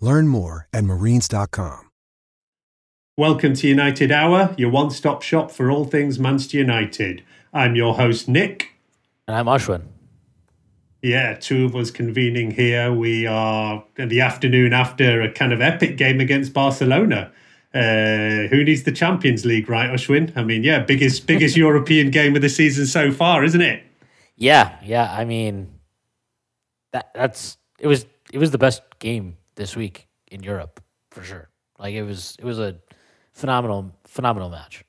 Learn more at marines.com. Welcome to United Hour, your one stop shop for all things Manchester United. I'm your host, Nick. And I'm Ashwin. Yeah, two of us convening here. We are in the afternoon after a kind of epic game against Barcelona. Uh, who needs the Champions League, right, Ashwin? I mean, yeah, biggest biggest European game of the season so far, isn't it? Yeah, yeah. I mean, that that's it was it was the best game this week in Europe for sure. Like it was it was a phenomenal, phenomenal match.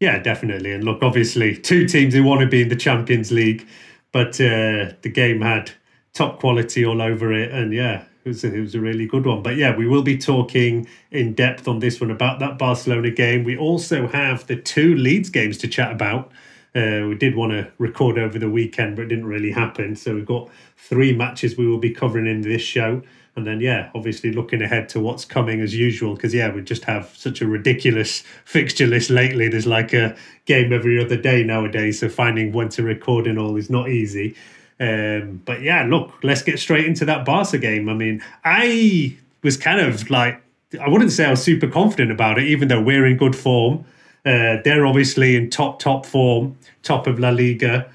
Yeah, definitely. And look, obviously, two teams who want to be in the Champions League, but uh, the game had top quality all over it. And yeah, it was, a, it was a really good one. But yeah, we will be talking in depth on this one about that Barcelona game. We also have the two Leeds games to chat about. Uh, we did want to record over the weekend, but it didn't really happen. So we've got three matches we will be covering in this show. And then, yeah, obviously looking ahead to what's coming as usual, because, yeah, we just have such a ridiculous fixture list lately. There's like a game every other day nowadays. So finding when to record and all is not easy. Um, but yeah, look, let's get straight into that Barca game. I mean, I was kind of like, I wouldn't say I was super confident about it, even though we're in good form. Uh, they're obviously in top, top form, top of La Liga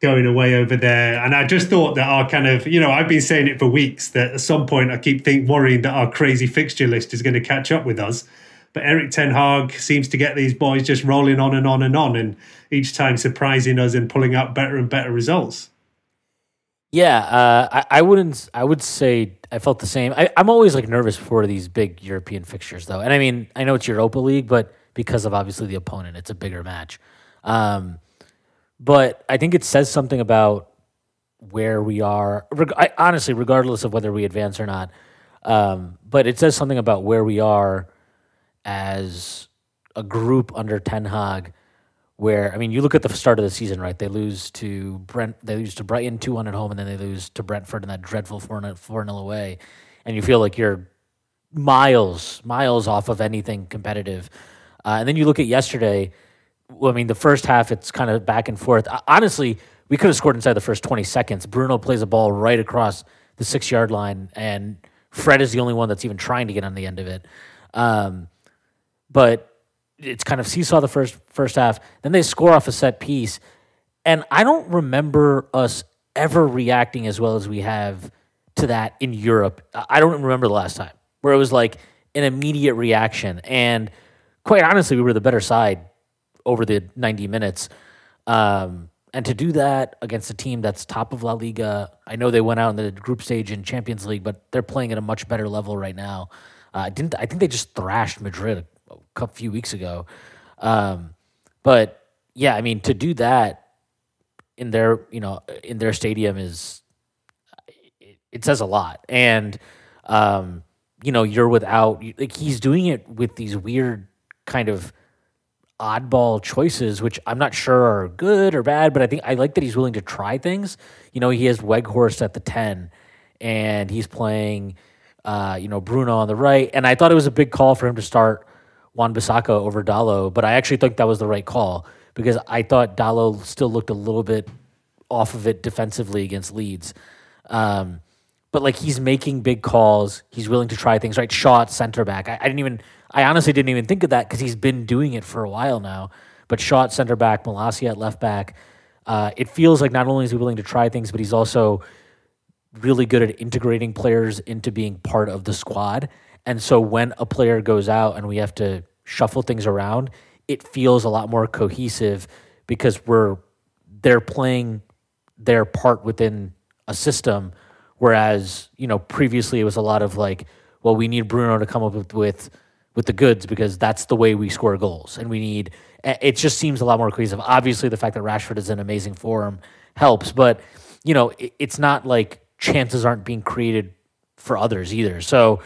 going away over there. And I just thought that our kind of, you know, I've been saying it for weeks that at some point I keep think worrying that our crazy fixture list is going to catch up with us. But Erik Ten Hag seems to get these boys just rolling on and on and on, and each time surprising us and pulling out better and better results. Yeah, uh, I, I, wouldn't. I would say I felt the same. I, am always like nervous for these big European fixtures, though. And I mean, I know it's Europa League, but because of obviously the opponent, it's a bigger match. Um, but I think it says something about where we are. I, honestly, regardless of whether we advance or not, um, but it says something about where we are as a group under Ten Hag. Where I mean, you look at the start of the season, right? They lose to Brent, they lose to Brighton two one at home, and then they lose to Brentford in that dreadful four 0 away, and you feel like you're miles miles off of anything competitive. Uh, and then you look at yesterday well, I mean, the first half, it's kind of back and forth. Honestly, we could have scored inside the first 20 seconds. Bruno plays a ball right across the six yard line, and Fred is the only one that's even trying to get on the end of it. Um, but it's kind of seesaw the first first half. Then they score off a set piece, and I don't remember us ever reacting as well as we have to that in Europe. I don't remember the last time where it was like an immediate reaction. And quite honestly, we were the better side over the 90 minutes. Um, and to do that against a team that's top of La Liga, I know they went out in the group stage in Champions League, but they're playing at a much better level right now. Uh, I didn't. I think they just thrashed Madrid a, a few weeks ago. Um, but yeah, I mean, to do that in their you know in their stadium is it, it says a lot. And um, you know, you're without like he's doing it with these weird kind of oddball choices, which I'm not sure are good or bad, but I think I like that he's willing to try things. You know, he has Weghorst at the 10 and he's playing, uh, you know, Bruno on the right. And I thought it was a big call for him to start Wan-Bissaka over Dalot, but I actually think that was the right call because I thought Dalot still looked a little bit off of it defensively against Leeds. Um, but like he's making big calls. He's willing to try things, right? Shot center back. I, I didn't even I honestly didn't even think of that because he's been doing it for a while now. But shot center back, Malacia at left back. Uh, it feels like not only is he willing to try things, but he's also really good at integrating players into being part of the squad. And so when a player goes out and we have to shuffle things around, it feels a lot more cohesive because we're they're playing their part within a system whereas you know previously it was a lot of like well we need Bruno to come up with with, with the goods because that's the way we score goals and we need it just seems a lot more cohesive obviously the fact that Rashford is in amazing form helps but you know it, it's not like chances aren't being created for others either so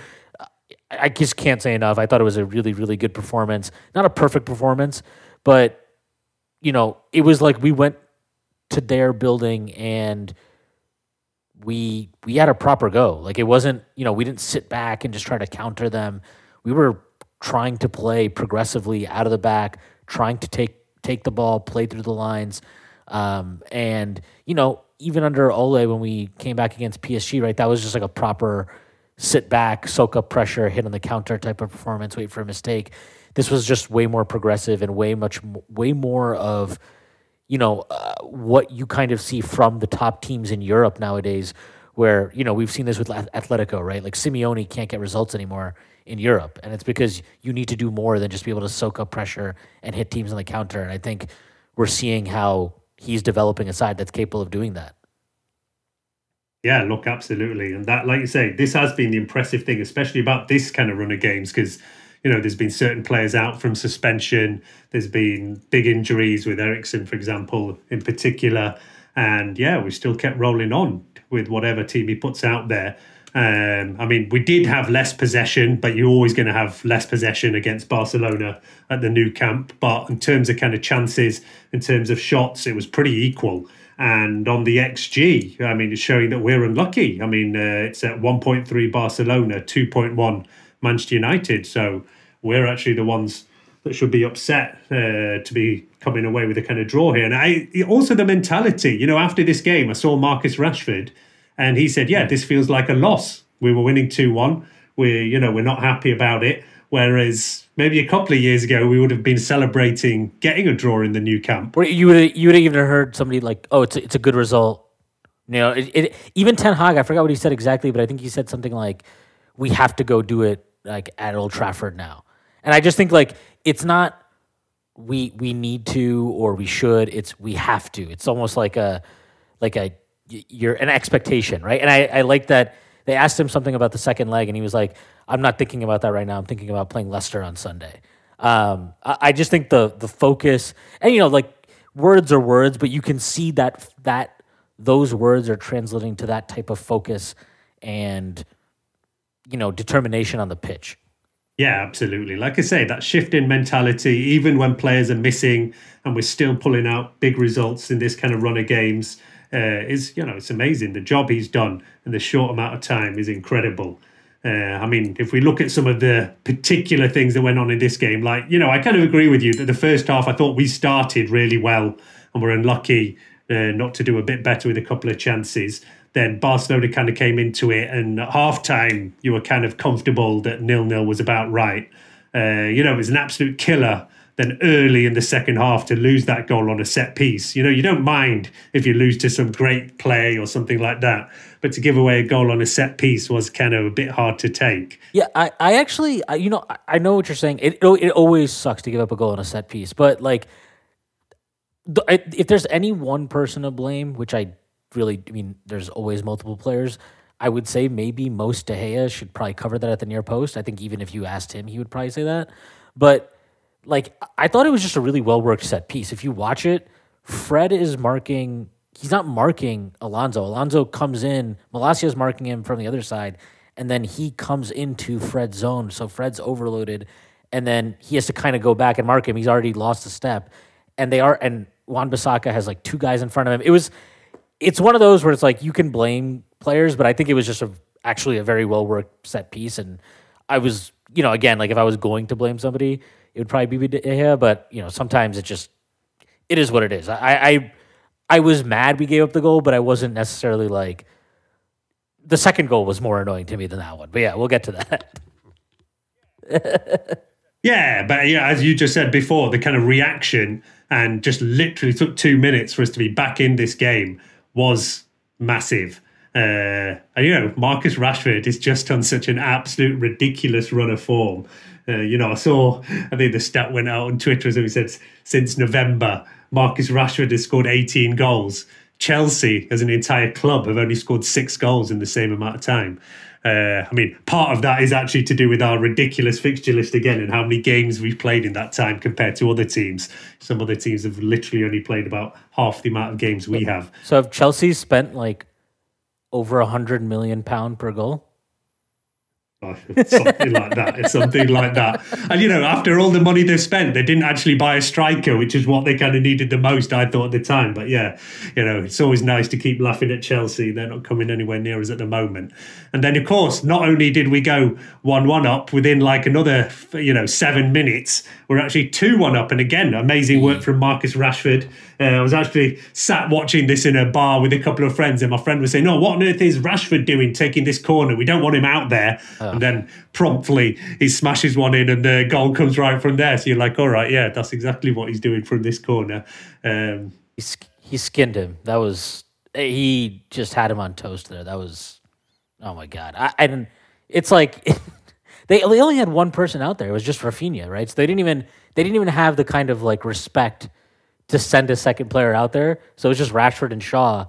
I just can't say enough. I thought it was a really, really good performance. Not a perfect performance, but you know, it was like we went to their building and we we had a proper go. Like it wasn't, you know, we didn't sit back and just try to counter them. We were trying to play progressively out of the back, trying to take take the ball, play through the lines. Um, and you know, even under Ole when we came back against PSG, right, that was just like a proper sit back, soak up pressure, hit on the counter type of performance, wait for a mistake. This was just way more progressive and way much way more of you know uh, what you kind of see from the top teams in Europe nowadays where you know we've seen this with Atletico, right? Like Simeone can't get results anymore in Europe, and it's because you need to do more than just be able to soak up pressure and hit teams on the counter. And I think we're seeing how he's developing a side that's capable of doing that. Yeah, look, absolutely. And that, like you say, this has been the impressive thing, especially about this kind of run of games, because, you know, there's been certain players out from suspension. There's been big injuries with Eriksen, for example, in particular. And yeah, we still kept rolling on with whatever team he puts out there. Um, I mean, we did have less possession, but you're always going to have less possession against Barcelona at the Nou Camp. But in terms of kind of chances, in terms of shots, it was pretty equal. And on the XG, I mean, it's showing that we're unlucky. I mean, uh, it's at 1.3 Barcelona, 2.1 Manchester United. So we're actually the ones that should be upset uh, to be coming away with a kind of draw here. And I also the mentality, you know, after this game, I saw Marcus Rashford and he said, yeah, this feels like a loss. We were winning 2 1. We're, you know, we're not happy about it. Whereas maybe a couple of years ago, we would have been celebrating getting a draw in the Nou Camp. You would you would have even heard somebody like, "Oh, it's a, it's a good result." You know, it, it, even Ten Hag. I forgot what he said exactly, but I think he said something like, "We have to go do it like at Old Trafford now." And I just think like it's not we we need to or we should. It's we have to. It's almost like a like a you're an expectation, right? And I I like that they asked him something about the second leg, and he was like, "I'm not thinking about that right now. I'm thinking about playing Leicester on Sunday." Um, I, I just think the the focus, and you know, like words are words, but you can see that that those words are translating to that type of focus and you know determination on the pitch. Yeah, absolutely. Like I say, that shift in mentality, even when players are missing and we're still pulling out big results in this kind of run of games, uh, is you know it's amazing. The job he's done in the short amount of time is incredible. Uh, I mean, if we look at some of the particular things that went on in this game, like you know, I kind of agree with you that the first half I thought we started really well and were unlucky uh, not to do a bit better with a couple of chances. Then Barcelona kind of came into it, and at half time you were kind of comfortable that nil nil was about right. Uh, you know, it was an absolute killer then early in the second half to lose that goal on a set piece. You know, you don't mind if you lose to some great play or something like that, but to give away a goal on a set piece was kind of a bit hard to take. Yeah, I, I actually, I, you know, I know what you're saying. It, it, it always sucks to give up a goal on a set piece, but like, if there's any one person to blame, which I really, I mean, there's always multiple players. I would say maybe most De Gea should probably cover that at the near post. I think even if you asked him, he would probably say that. But like I thought it was just a really well worked set piece. If you watch it, Fred is marking. He's not marking Alonso. Alonso comes in. Malacia is marking him from the other side, and then he comes into Fred's zone. So Fred's overloaded, and then he has to kind of go back and mark him. He's already lost a step, and they are. And Wan-Bissaka has like two guys in front of him. It was. It's one of those where it's like you can blame players, but I think it was just a actually a very well worked set piece, and I was you know again like if I was going to blame somebody it would probably be Gea. But you know, sometimes it just it is what it is. I I I was mad we gave up the goal, but I wasn't necessarily like the second goal was more annoying to me than that one. But yeah, we'll get to that. yeah, but yeah, as you just said before, the kind of reaction and just literally took two minutes for us to be back in this game was massive. Uh, and, you know, Marcus Rashford is just on such an absolute ridiculous run of form. Uh, you know, I saw, I think the stat went out on Twitter as we said, since November, Marcus Rashford has scored 18 goals. Chelsea, as an entire club, have only scored six goals in the same amount of time. Uh, I mean, part of that is actually to do with our ridiculous fixture list again and how many games we've played in that time compared to other teams. Some other teams have literally only played about half the amount of games we have. So have Chelsea spent like over a hundred million pound per goal? something like that. It's something like that. And you know, after all the money they've spent, they didn't actually buy a striker, which is what they kind of needed the most, I thought at the time. But yeah, you know, it's always nice to keep laughing at Chelsea. They're not coming anywhere near us at the moment. And then, of course, not only did we go one-one up within like another, you know, seven minutes, we're actually two-one up. And again, amazing work mm. from Marcus Rashford. Uh, I was actually sat watching this in a bar with a couple of friends, and my friend was saying, "No, what on earth is Rashford doing taking this corner? We don't want him out there." Oh. And then promptly he smashes one in, and the goal comes right from there. So you're like, "All right, yeah, that's exactly what he's doing from this corner." Um, he, he skinned him. That was he just had him on toast there. That was oh my god. I, I didn't. It's like. they they only had one person out there. It was just Raphinha, right? So they didn't even they didn't even have the kind of like respect to send a second player out there. So it was just Rashford and Shaw,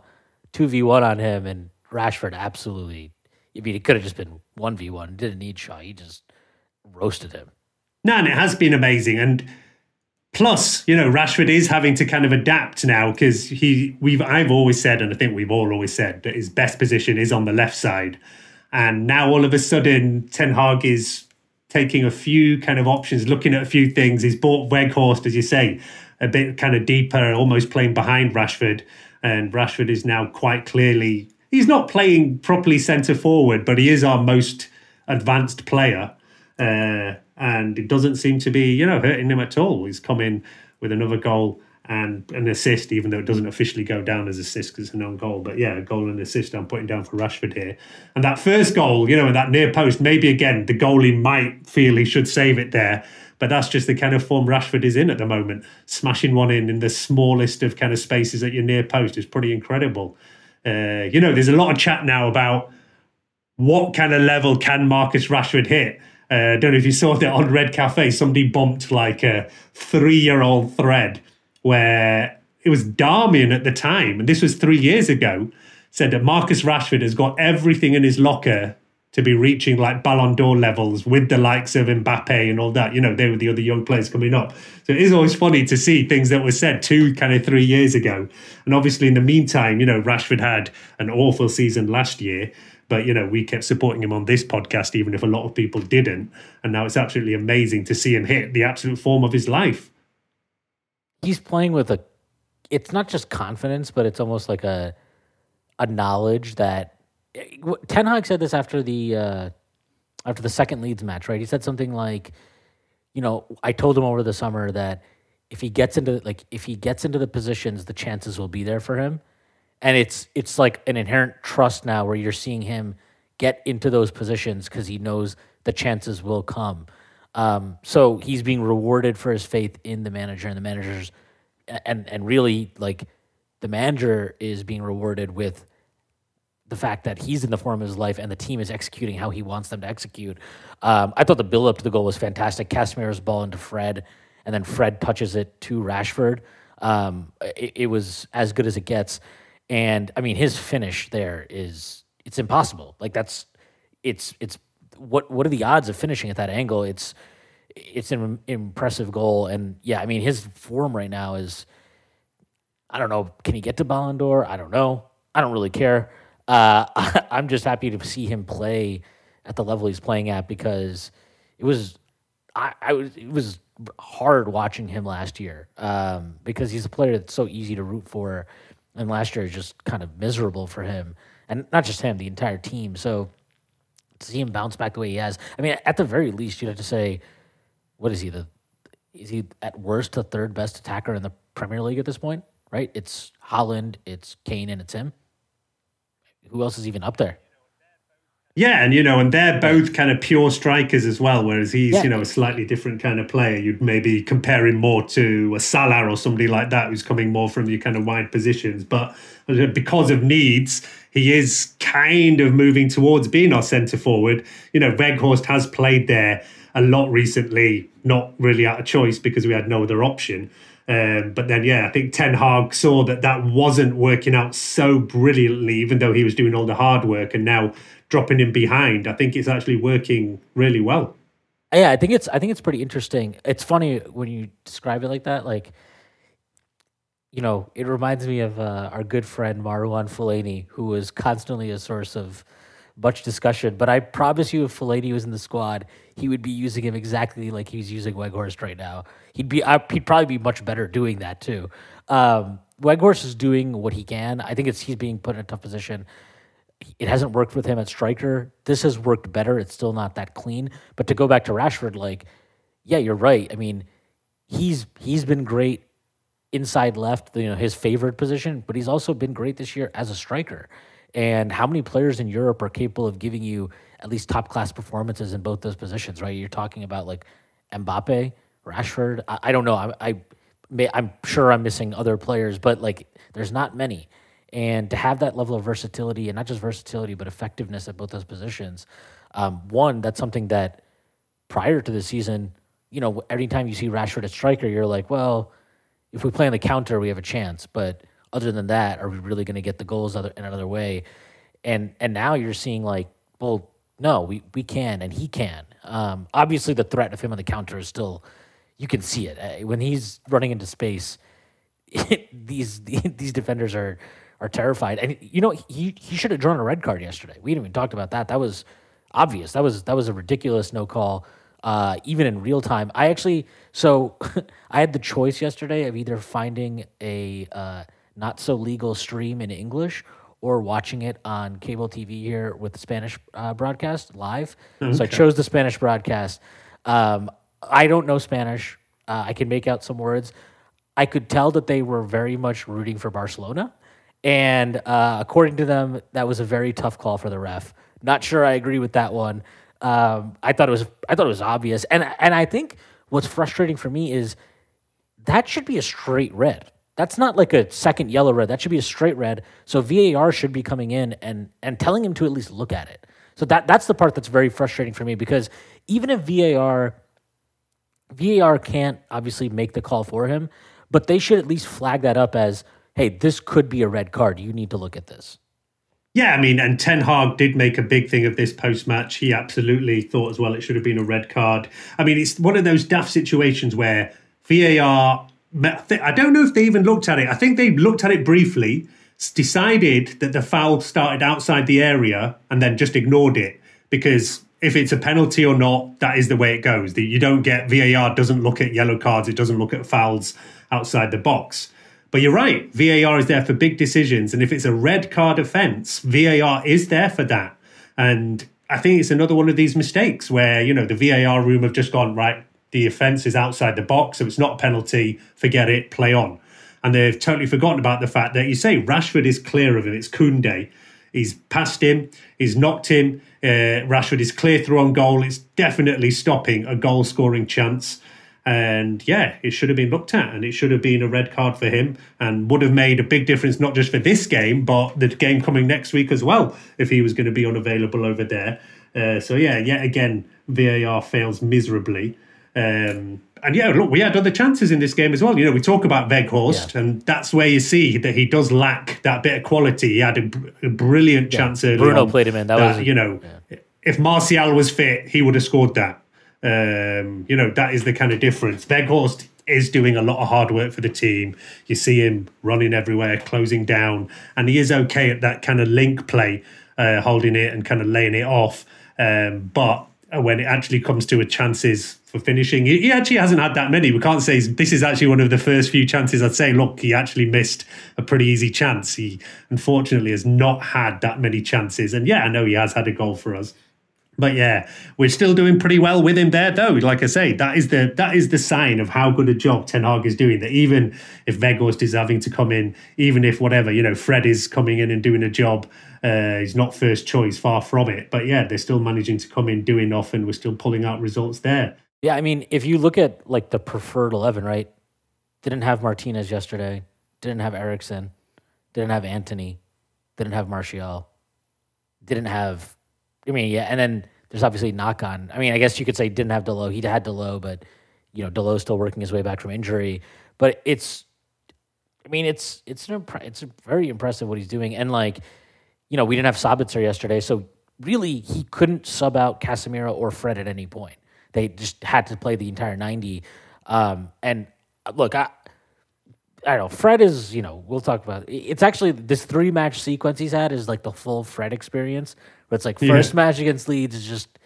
two v one on him, and Rashford absolutely. I mean, it could have just been one v one. Didn't need Shaw. He just roasted him. No, and it has been amazing. And plus, you know, Rashford is having to kind of adapt now because he. We've I've always said, and I think we've all always said that his best position is on the left side. And now all of a sudden, Ten Hag is taking a few kind of options, looking at a few things. He's bought Weghorst, as you say, a bit kind of deeper, almost playing behind Rashford. And Rashford is now quite clearly, he's not playing properly centre forward, but he is our most advanced player. Uh, and it doesn't seem to be, you know, hurting him at all. He's come in with another goal and an assist, even though it doesn't officially go down as assist because it's a non goal. But yeah, a goal and assist I'm putting down for Rashford here. And that first goal, you know, in that near post, maybe again, the goalie might feel he should save it there. But that's just the kind of form Rashford is in at the moment. Smashing one in in the smallest of kind of spaces at your near post is pretty incredible. Uh, you know, there's a lot of chat now about what kind of level can Marcus Rashford hit. Uh, I don't know if you saw that on Red Cafe. Somebody bumped like a three-year-old thread where it was Darmian at the time, and this was three years ago. Said that Marcus Rashford has got everything in his locker to be reaching like Ballon d'Or levels with the likes of Mbappe and all that. You know, they were the other young players coming up. So it is always funny to see things that were said two, kind of three years ago. And obviously, in the meantime, you know, Rashford had an awful season last year. But, you know, we kept supporting him on this podcast, even if a lot of people didn't. And now it's absolutely amazing to see him hit the absolute form of his life. He's playing with a, it's not just confidence, but it's almost like a, a knowledge that Ten Hag said this after the uh, after the second Leeds match, right? He said something like, you know, I told him over the summer that if he gets into like if he gets into the positions, the chances will be there for him, and it's it's like an inherent trust now where you're seeing him get into those positions because he knows the chances will come. Um, so he's being rewarded for his faith in the manager, and the managers, and and really like the manager is being rewarded with the fact that he's in the form of his life and the team is executing how he wants them to execute. Um, I thought the build up to the goal was fantastic. Casemiro's ball into Fred, and then Fred touches it to Rashford. Um, it, it, was as good as it gets, and I mean his finish there is it's impossible. Like that's it's it's what what are the odds of finishing at that angle? It's it's an impressive goal, and yeah, I mean his form right now is. I don't know. Can he get to Ballon d'Or? I don't know. I don't really care uh, I'm just happy to see him play at the level he's playing at because it was I, I was it was hard watching him last year um, because he's a player that's so easy to root for, and last year was just kind of miserable for him, and not just him, the entire team. So to see him bounce back the way he has, I mean, at the very least, you'd have to say, what is he the is he at worst the third best attacker in the Premier League at this point? Right? It's Haaland, it's Kane, and it's him who else is even up there? Yeah, and you know, and they're both kind of pure strikers as well. Whereas he's, Yeah. you know, a slightly different kind of player. You'd maybe compare him more to a Salah or somebody like that, who's coming more from your kind of wide positions. But uh, because of needs, he is kind of moving towards being our centre forward. You know, Weghorst has played there a lot recently, not really out of choice because we had no other option. Um, but then, yeah, I think Ten Hag saw that that wasn't working out so brilliantly, even though he was doing all the hard work, and now dropping him behind. I think it's actually working really well. Yeah, I think it's I think it's pretty interesting. It's funny when you describe it like that. Like, you know, it reminds me of uh, our good friend Marwan Fellaini, who was constantly a source of much discussion. But I promise you, if Fellaini was in the squad, he would be using him exactly like he's using Weghorst right now. He'd be uh, he'd probably be much better doing that too. Um, Weghorst is doing what he can. I think it's he's being put in a tough position. It hasn't worked with him at striker. This has worked better. It's still not that clean. But to go back to Rashford, like, yeah, you're right. I mean, he's he's been great inside left, you know, his favorite position, but he's also been great this year as a striker. And how many players in Europe are capable of giving you at least top class performances in both those positions, right? You're talking about like Mbappe, Rashford. I, I don't know. I, I may, I'm sure I'm missing other players, but like there's not many. And to have that level of versatility, and not just versatility, but effectiveness at both those positions, um, one, that's something that prior to the season, you know, every time you see Rashford at striker, you're like, well, if we play on the counter, we have a chance. But other than that, are we really going to get the goals other, in another way? And and now you're seeing like, well, no, we we can, and he can. Um, obviously, the threat of him on the counter is still, you can see it Uh, when he's running into space. these these defenders are are terrified, and you know he he should have drawn a red card yesterday. We didn't even talked about that. That was obvious. That was that was a ridiculous no call. Uh, even in real time, I actually so I had the choice yesterday of either finding a uh, not so legal stream in English or watching it on cable TV here with the Spanish uh, broadcast live. So I chose the Spanish broadcast. Um, I don't know Spanish. Uh, I can make out some words. I could tell that they were very much rooting for Barcelona. And uh, according to them, that was a very tough call for the ref. Not sure I agree with that one. Um, I thought it was I thought it was obvious, and and I think what's frustrating for me is that should be a straight red. That's not like a second yellow red. That should be a straight red. So VAR should be coming in and and telling him to at least look at it. So that that's the part that's very frustrating for me because even if VAR VAR can't obviously make the call for him, but they should at least flag that up as, hey, this could be a red card. You need to look at this. Yeah, I mean, and Ten Hag did make a big thing of this post match. He absolutely thought as well it should have been a red card. I mean, it's one of those daft situations where VAR, I don't know if they even looked at it. I think they looked at it briefly, decided that the foul started outside the area, and then just ignored it because if it's a penalty or not, that is the way it goes. You don't get VAR doesn't look at yellow cards, it doesn't look at fouls outside the box. But you're right, VAR is there for big decisions. And if it's a red card offence, VAR is there for that. And I think it's another one of these mistakes where, you know, the VAR room have just gone, right, the offence is outside the box, so it's not a penalty, forget it, play on. And they've totally forgotten about the fact that you say Rashford is clear of him, it's Koundé. He's passed him, he's knocked him. Uh, Rashford is clear through on goal. It's definitely stopping a goal scoring chance. And yeah, it should have been looked at and it should have been a red card for him and would have made a big difference, not just for this game, but the game coming next week as well, if he was going to be unavailable over there. Uh, so yeah, yet again, VAR fails miserably. Um, and yeah, look, we had other chances in this game as well. You know, we talk about Weghorst, Yeah. and that's where you see that he does lack that bit of quality. He had a, a brilliant chance early Bruno on played him in. That was- you know, if Martial was fit, he would have scored that. Um, you know, that is the kind of difference. Weghorst is doing a lot of hard work for the team. You see him running everywhere, closing down, and he is okay at that kind of link play, uh, holding it and kind of laying it off. Um, but Uh, when it actually comes to a chances for finishing, he, actually hasn't had that many. We can't say this is actually one of the first few chances. I'd say, look, he actually missed a pretty easy chance. He unfortunately has not had that many chances, and yeah, I know he has had a goal for us. But yeah, we're still doing pretty well with him there, though. Like I say, that is the that is the sign of how good a job Ten Hag is doing. That even if Weghorst is having to come in, even if whatever you know, Fred is coming in and doing a job, Uh, he's not first choice, far from it. But yeah, they're still managing to come in, do enough, and we're still pulling out results there. Yeah, I mean, if you look at like the preferred eleven, right? Didn't have Martinez yesterday. Didn't have Eriksen. Didn't have Antony. Didn't have Martial. Didn't have. I mean, yeah, and then there's obviously knock on. I mean, I guess you could say didn't have Dalot. He had Dalot, but you know, Dalot's still working his way back from injury. But it's, I mean, it's it's an impre- it's very impressive what he's doing, and like, you know, we didn't have Sabitzer yesterday, so really he couldn't sub out Casemiro or Fred at any point. They just had to play the entire ninety. Um, and look, I. I don't know. Fred is, you know, we'll talk about it. It's actually this three match sequence he's had is like the full Fred experience. Where it's like first yeah. match against Leeds is just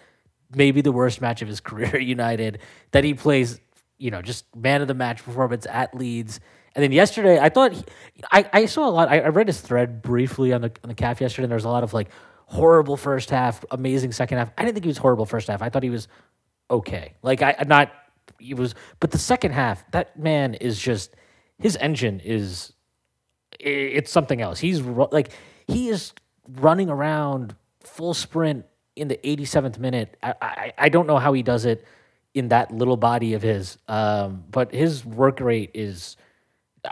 maybe the worst match of his career at United. Then he plays, you know, just man of the match performance at Leeds. And then yesterday, I thought he, I, I saw a lot. I, I, read his thread briefly on the on the Caf yesterday, and there was a lot of like horrible first half, amazing second half. I didn't think he was horrible first half. I thought he was okay. Like I'm not he was, but the second half, that man is just his engine is it's something else. He's like he is running around full sprint in the 87th minute. I, I, I don't know how he does it in that little body of his, um, but his work rate is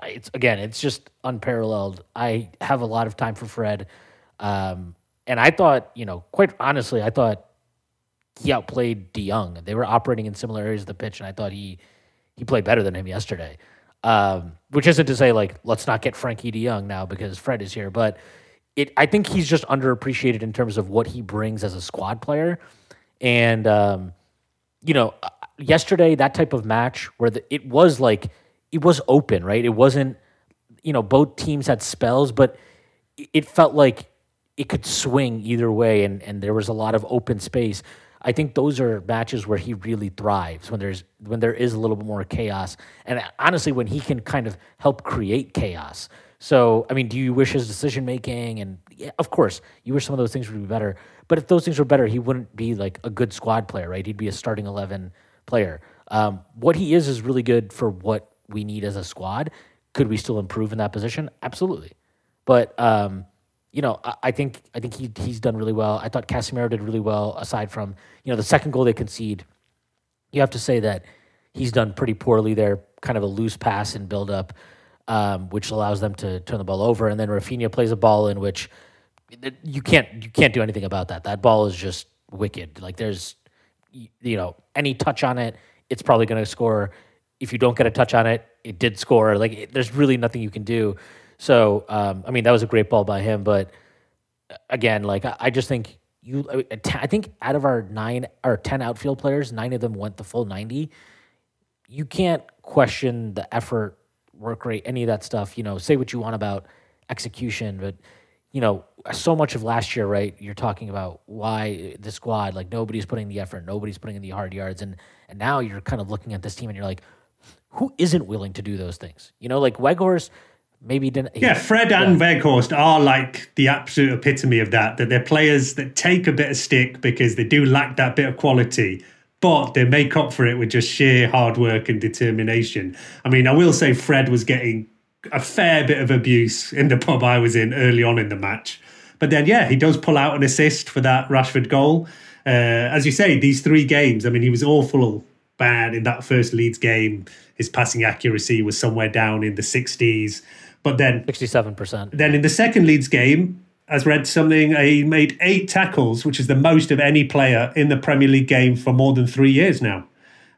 it's again it's just unparalleled. I have a lot of time for Fred, um, and I thought you know quite honestly I thought he outplayed De Jong. They were operating in similar areas of the pitch, and I thought he he played better than him yesterday. Um, which isn't to say like let's not get Frenkie De Jong now because Fred is here, but it I think he's just underappreciated in terms of what he brings as a squad player, and um, you know, uh, yesterday that type of match where the, it was like it was open, right? It wasn't you know both teams had spells, but it felt like it could swing either way, and and there was a lot of open space. I think those are matches where he really thrives when there's when there is a little bit more chaos, and honestly, when he can kind of help create chaos. So, I mean, do you wish his decision making? And yeah, of course, you wish some of those things would be better. But if those things were better, he wouldn't be like a good squad player, right? He'd be a starting eleven player. Um, what he is is really good for what we need as a squad. Could we still improve in that position? Absolutely. But um, you know, I, I, think I think he he's done really well. I thought Casemiro did really well. Aside from you know the second goal they concede, you have to say that he's done pretty poorly there. Kind of a loose pass and build up, um, which allows them to turn the ball over. And then Raphinha plays a ball in which you can't you can't do anything about that. That ball is just wicked. Like there's you know any touch on it, it's probably going to score. If you don't get a touch on it, it did score. Like it, there's really nothing you can do. So, um, I mean, that was a great ball by him. But uh, again, like I, I just think you, I think out of our nine or ten outfield players, nine of them went the full ninety. You can't question the effort, work rate, any of that stuff. You know, say what you want about execution, but you know, so much of last year, right? You're talking about why the squad, like nobody's putting the effort, nobody's putting in the hard yards, and and now you're kind of looking at this team and you're like, who isn't willing to do those things? You know, like Weghorst maybe didn't. Yeah, Fred and yeah. Weghorst are like the absolute epitome of that. That they're players that take a bit of stick because they do lack that bit of quality, but they make up for it with just sheer hard work and determination. I mean, I will say Fred was getting a fair bit of abuse in the pub I was in early on in the match. But then, yeah, he does pull out an assist for that Rashford goal. Uh, as you say, these three games, I mean, he was awful bad in that first Leeds game. His passing accuracy was somewhere down in the 60s. But then 67%. Then in the second Leeds game, as read something, he made eight tackles, which is the most of any player in the Premier League game for more than three years now.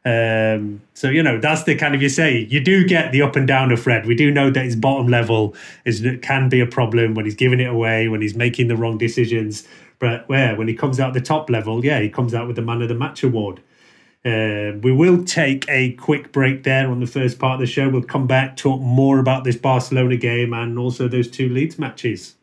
Um, so you know that's the kind of you say you do get the up and down of Fred. We do know that his bottom level is can be a problem when he's giving it away, when he's making the wrong decisions. But where when he comes out the top level, yeah, he comes out with the man of the match award. Uh, we will take a quick break there on the first part of the show. We'll come back, talk more about this Barcelona game and also those two Leeds matches.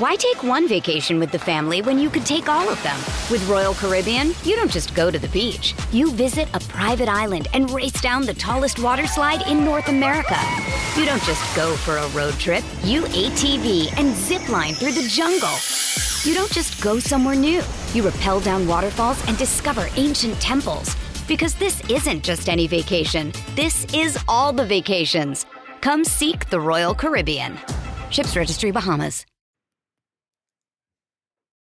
Why take one vacation with the family when you could take all of them? With Royal Caribbean, you don't just go to the beach. You visit a private island and race down the tallest water slide in North America. You don't just go for a road trip. You ATV and zip line through the jungle. You don't just go somewhere new. You rappel down waterfalls and discover ancient temples. Because this isn't just any vacation, this is all the vacations. Come seek the Royal Caribbean. Ships Registry Bahamas.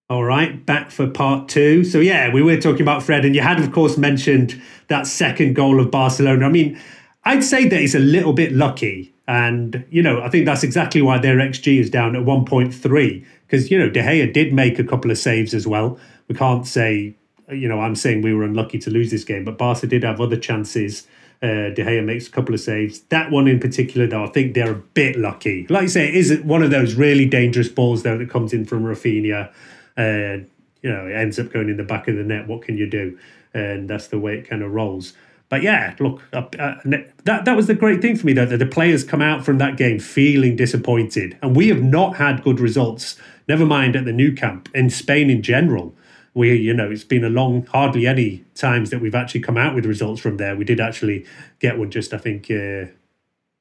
All right, back for part two. So, yeah, we were talking about Fred, and you had, of course, mentioned that second goal of Barcelona. I mean, I'd say that he's a little bit lucky. And, you know, I think that's exactly why their XG is down at 1.3. Because, you know, De Gea did make a couple of saves as well. We can't say, you know, I'm saying we were unlucky to lose this game, but Barca did have other chances. Uh, De Gea makes a couple of saves. That one in particular, though, I think they're a bit lucky. Like I say, it is one of those really dangerous balls, though, that comes in from Raphinha and you know it ends up going in the back of the net. What can you do? And that's the way it kind of rolls. But yeah, look, uh, uh, that that was the great thing for me though that the players come out from that game feeling disappointed, and we have not had good results. Never mind at the Nou Camp in Spain in general. We, you know, it's been a long, hardly any times that we've actually come out with results from there. We did actually get one just, I think, uh,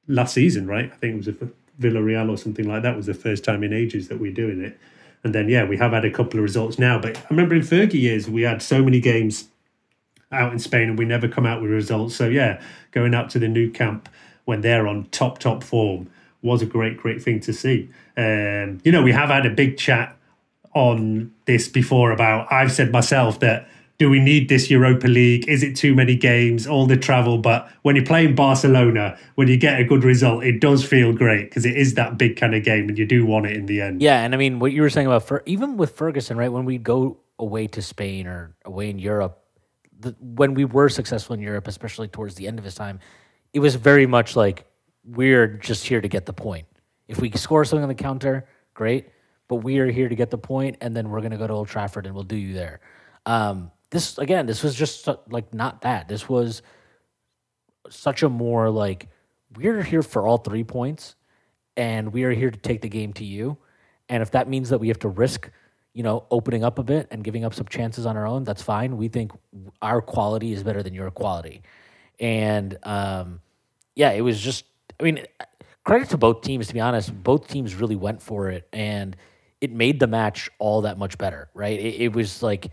last season, right? I think it was a Villarreal or something like that. Was the first time in ages that we're doing it. And then, yeah, we have had a couple of results now. But I remember in Fergie years, we had so many games out in Spain and we never come out with results. So, yeah, going out to the Nou Camp when they're on top, top form was a great, great thing to see. Um, you know, we have had a big chat on this before about, I've said myself that do we need this Europa League? Is it too many games? All the travel, but when you're playing Barcelona, when you get a good result, it does feel great because it is that big kind of game, and you do want it in the end. Yeah, and I mean what you were saying about Fer- even with Ferguson, right? When we go away to Spain or away in Europe, the, when we were successful in Europe, especially towards the end of his time, it was very much like we're just here to get the point. If we score something on the counter, great, but we are here to get the point, and then we're going to go to Old Trafford and we'll do you there. Um, this again, this was just like not that. This was such a more like we're here for all three points, and we are here to take the game to you. And if that means that we have to risk, you know, opening up a bit and giving up some chances on our own, that's fine. We think our quality is better than your quality, and um, yeah, it was just. I mean, credit to both teams. To be honest, both teams really went for it, and it made the match all that much better. Right? It, it was like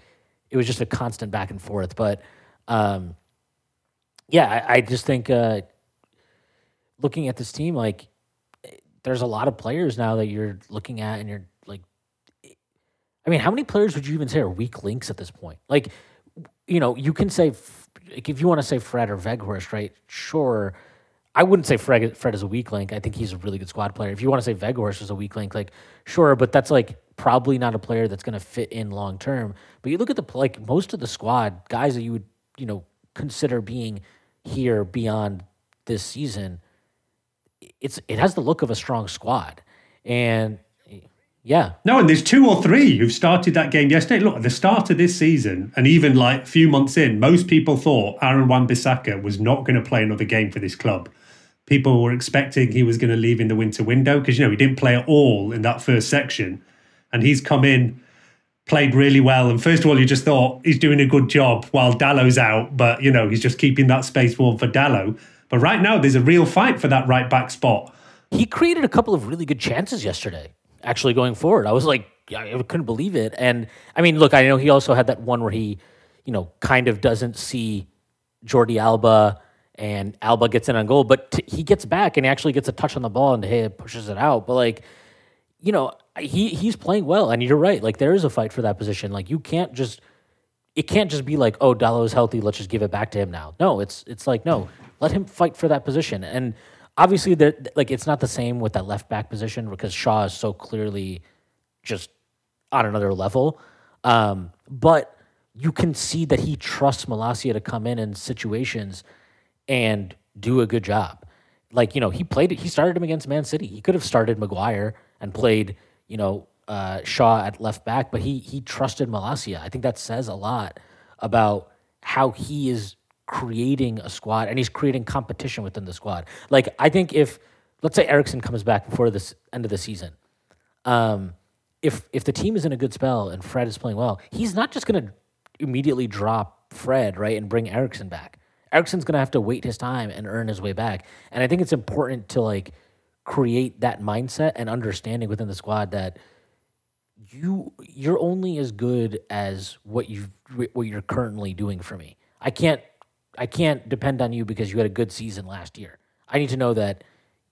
it was just a constant back and forth. But um, yeah, I, I, just think uh, looking at this team, like there's a lot of players now that you're looking at, and you're I mean, how many players would you even say are weak links at this point? Like, you know, you can say like if you want to say Fred or Weghorst, right? Sure. I wouldn't say Fred, Fred is a weak link. I think he's a really good squad player. If you want to say Weghorst is a weak link, like sure, but that's like probably not a player that's going to fit in long term. But you look at the like most of the squad guys that you would you know consider being here beyond this season. It's it has the look of a strong squad, and yeah. No, and there's two or three who've started that game yesterday. Look, at the start of this season, and even like a few months in, most people thought Aaron Wan-Bissaka was not going to play another game for this club. People were expecting he was going to leave in the winter window because you know he didn't play at all in that first section and he's come in, played really well. And first of all, you just thought he's doing a good job while Dalot's out, but you know he's just keeping that space warm for Dallow. But right now, there's a real fight for that right back spot. He created a couple of really good chances yesterday. Actually, going forward, I was like, I couldn't believe it. And I mean, look, I know he also had that one where he, you know, kind of doesn't see Jordi Alba and Alba gets in on goal, but t- he gets back and he actually gets a touch on the ball and hey, pushes it out. But like, you know, he he's playing well, and you're right. Like there is a fight for that position. Like you can't just it can't just be like, oh, Dalot is healthy, let's just give it back to him now. No, it's it's like no, let him fight for that position. And obviously, there like it's not the same with that left back position because Shaw is so clearly just on another level. Um, but you can see that he trusts Malacia to come in in situations and do a good job. Like you know, he played. He started him against Man City. He could have started Maguire and played you know, uh, Shaw at left back, but he he trusted Malacia. I think that says a lot about how he is creating a squad and he's creating competition within the squad. Like I think if let's say Eriksen comes back before this end of the season, um, if if the team is in a good spell and Fred is playing well, he's not just going to immediately drop Fred right and bring Eriksen back. Eriksen's going to have to wait his time and earn his way back. And I think it's important to like create that mindset and understanding within the squad that you you're only as good as what you what you're currently doing for me. I can't I can't depend on you because you had a good season last year. I need to know that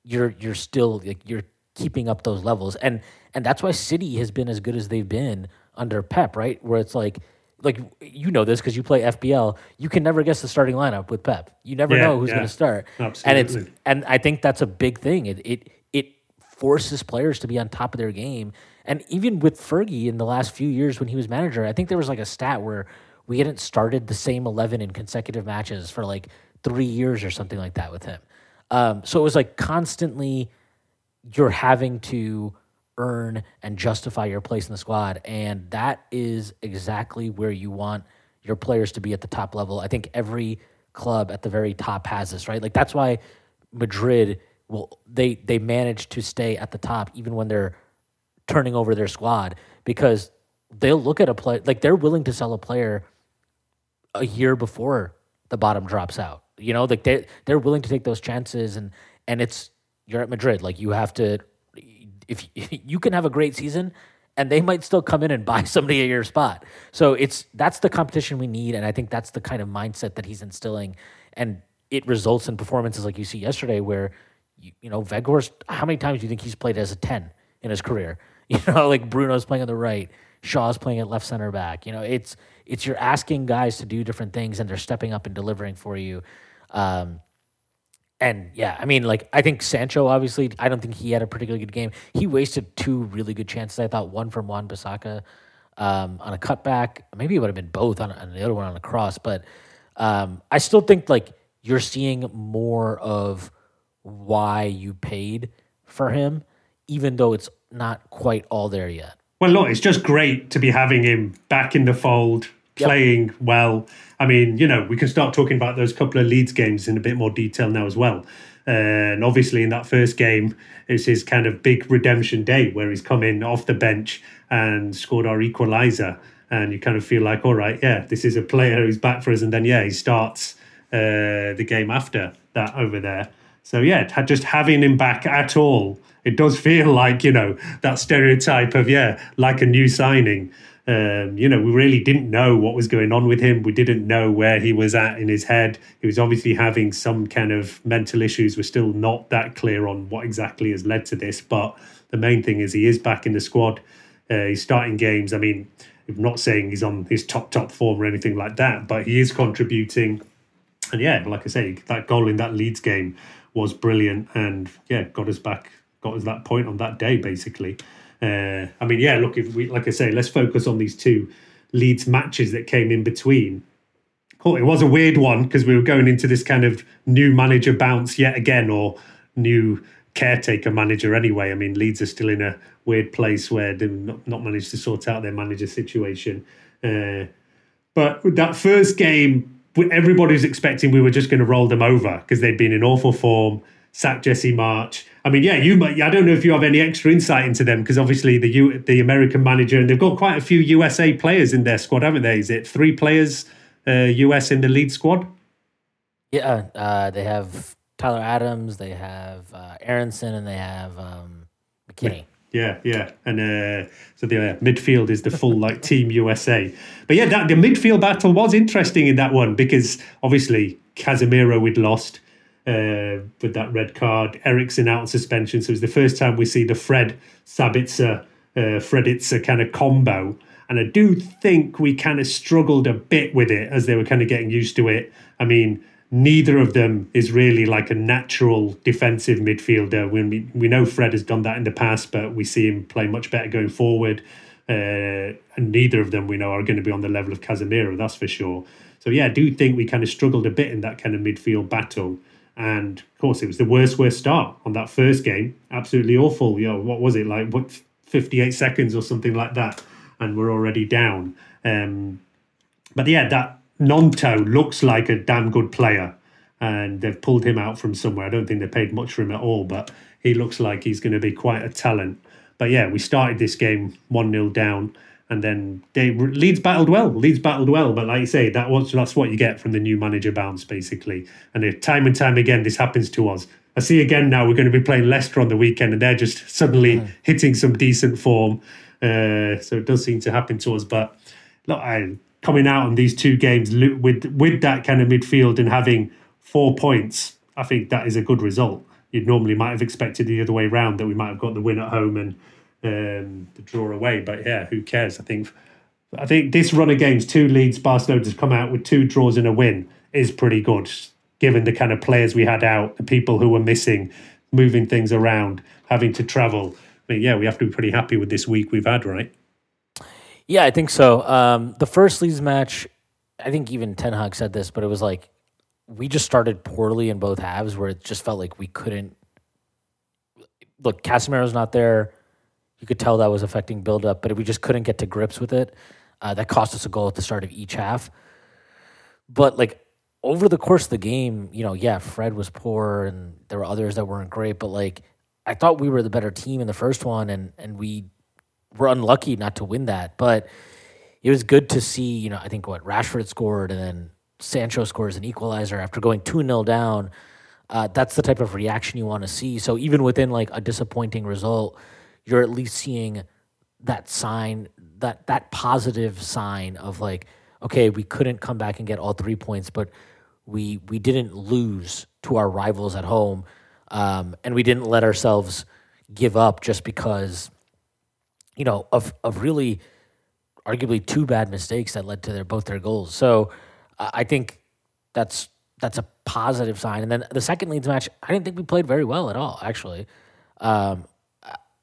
you're you're still like you're keeping up those levels and and that's why City has been as good as they've been under Pep, right? Where it's like, like you know this because you play FPL. You can never guess the starting lineup with Pep. You never Yeah, know who's yeah. going to start, Absolutely. and it's and I think that's a big thing. It it it forces players to be on top of their game, and even with Fergie in the last few years when he was manager, I think there was like a stat where we hadn't started the same eleven in consecutive matches for like three years or something like that with him. Um, so it was like constantly you're having to earn and justify your place in the squad. And that is exactly where you want your players to be at the top level. I think every club at the very top has this, right? Like that's why Madrid will they they manage to stay at the top even when they're turning over their squad because they'll look at a play like they're willing to sell a player a year before the bottom drops out. You know, like they they're willing to take those chances and and it's you're at Madrid. Like you have to if you can have a great season and they might still come in and buy somebody at your spot. So it's that's the competition we need and I think that's the kind of mindset that he's instilling and it results in performances like you see yesterday where you, you know Weghorst how many times do you think he's played as a 10 in his career? You know, like Bruno's playing on the right, Shaw's playing at left center back. You know, it's it's you're asking guys to do different things and they're stepping up and delivering for you. Um, and yeah, I mean, like I think Sancho obviously, I don't think he had a particularly good game. He wasted two really good chances. I thought one from Wan-Bissaka um, on a cutback. Maybe it would have been both on, on the other one on a cross. But um, I still think like you're seeing more of why you paid for him, even though it's not quite all there yet. Well, look, it's just great to be having him back in the fold, playing well. I mean, you know, we can start talking about those couple of Leeds games in a bit more detail now as well. Uh, and obviously, in that first game, it's his kind of big redemption day where he's come in off the bench and scored our equaliser. And you kind of feel like, all right, yeah, this is a player who's back for us. And then, yeah, he starts uh, the game after that over there. So, yeah, just having him back at all, it does feel like, you know, that stereotype of, yeah, like a new signing. Um, you know, we really didn't know what was going on with him. We didn't know where he was at in his head. He was obviously having some kind of mental issues. We're still not that clear on what exactly has led to this. But the main thing is he is back in the squad. Uh, he's starting games. I mean, I'm not saying he's on his top, top form or anything like that, but he is contributing. And yeah, like I say, that goal in that Leeds game was brilliant and yeah, got us back, got us that point on that day, basically. Uh, I mean, yeah, look, if we, like I say, let's focus on these two Leeds matches that came in between. Cool. It was a weird one because we were going into this kind of new manager bounce yet again, or new caretaker manager anyway. I mean, Leeds are still in a weird place where they've not, not managed to sort out their manager situation. Uh, but that first game, everybody was expecting we were just going to roll them over because they'd been in awful form, sacked Jesse Marsch. I mean, yeah, you might. I don't know if you have any extra insight into them because obviously the U, the American manager and they've got quite a few USA players in their squad, haven't they? Is it three players uh, US in the lead squad? Yeah, uh, they have Tyler Adams, they have uh, Aaronson, and they have um, McKennie. Yeah, yeah, and uh, so the uh, midfield is the full like Team USA. But yeah, that the midfield battle was interesting in that one because obviously Casemiro we'd lost uh, with that red card. Eriksen out on suspension, so it was the first time we see the Fred Sabitzer uh, Freditzer kind of combo. And I do think we kind of struggled a bit with it as they were kind of getting used to it. I mean, neither of them is really like a natural defensive midfielder. We, we know Fred has done that in the past, but we see him play much better going forward. Uh, and neither of them we know are going to be on the level of Casemiro, that's for sure. So, yeah, I do think we kind of struggled a bit in that kind of midfield battle. And of course, it was the worst, worst start on that first game. Absolutely awful. You know, what was it like? What 58 seconds or something like that, and we're already down. Um, but yeah, that Gnonto looks like a damn good player, and they've pulled him out from somewhere. I don't think they paid much for him at all, but he looks like he's going to be quite a talent. But yeah, we started this game one 0 down, and then they Leeds battled well. Leeds battled well, but like you say, that was that's what you get from the new manager bounce, basically. And time and time again, this happens to us. I see again now we're going to be playing Leicester on the weekend, and they're just suddenly mm. hitting some decent form. Uh, so it does seem to happen to us. But look, I, coming out on these two games with with that kind of midfield and having four points, I think that is a good result. You'd normally might have expected the other way round that we might have got the win at home and um, the draw away. But yeah, who cares? I think I think this run of games, two Leeds, Barcelona has come out with two draws and a win, is pretty good, given the kind of players we had out, the people who were missing, moving things around, having to travel. I mean, yeah, we have to be pretty happy with this week we've had, right? Yeah, I think so. Um, the first Leeds match, I think even Ten Hag said this, but it was like we just started poorly in both halves, where it just felt like we couldn't. Look, Casemiro's not there. You could tell that was affecting buildup, but we just couldn't get to grips with it. Uh, that cost us a goal at the start of each half. But like over the course of the game, you know, yeah, Fred was poor and there were others that weren't great, but like I thought we were the better team in the first one and and we were unlucky not to win that. But it was good to see, you know, I think what Rashford scored and then Sancho scores an equalizer after going 2 0 down. Uh, that's the type of reaction you want to see. So even within like a disappointing result, you're at least seeing that sign that that positive sign of like okay we couldn't come back and get all three points but we we didn't lose to our rivals at home um, and we didn't let ourselves give up just because you know of of really arguably two bad mistakes that led to their both their goals so uh, i think that's that's a positive sign and then the second Leeds match i didn't think we played very well at all actually um,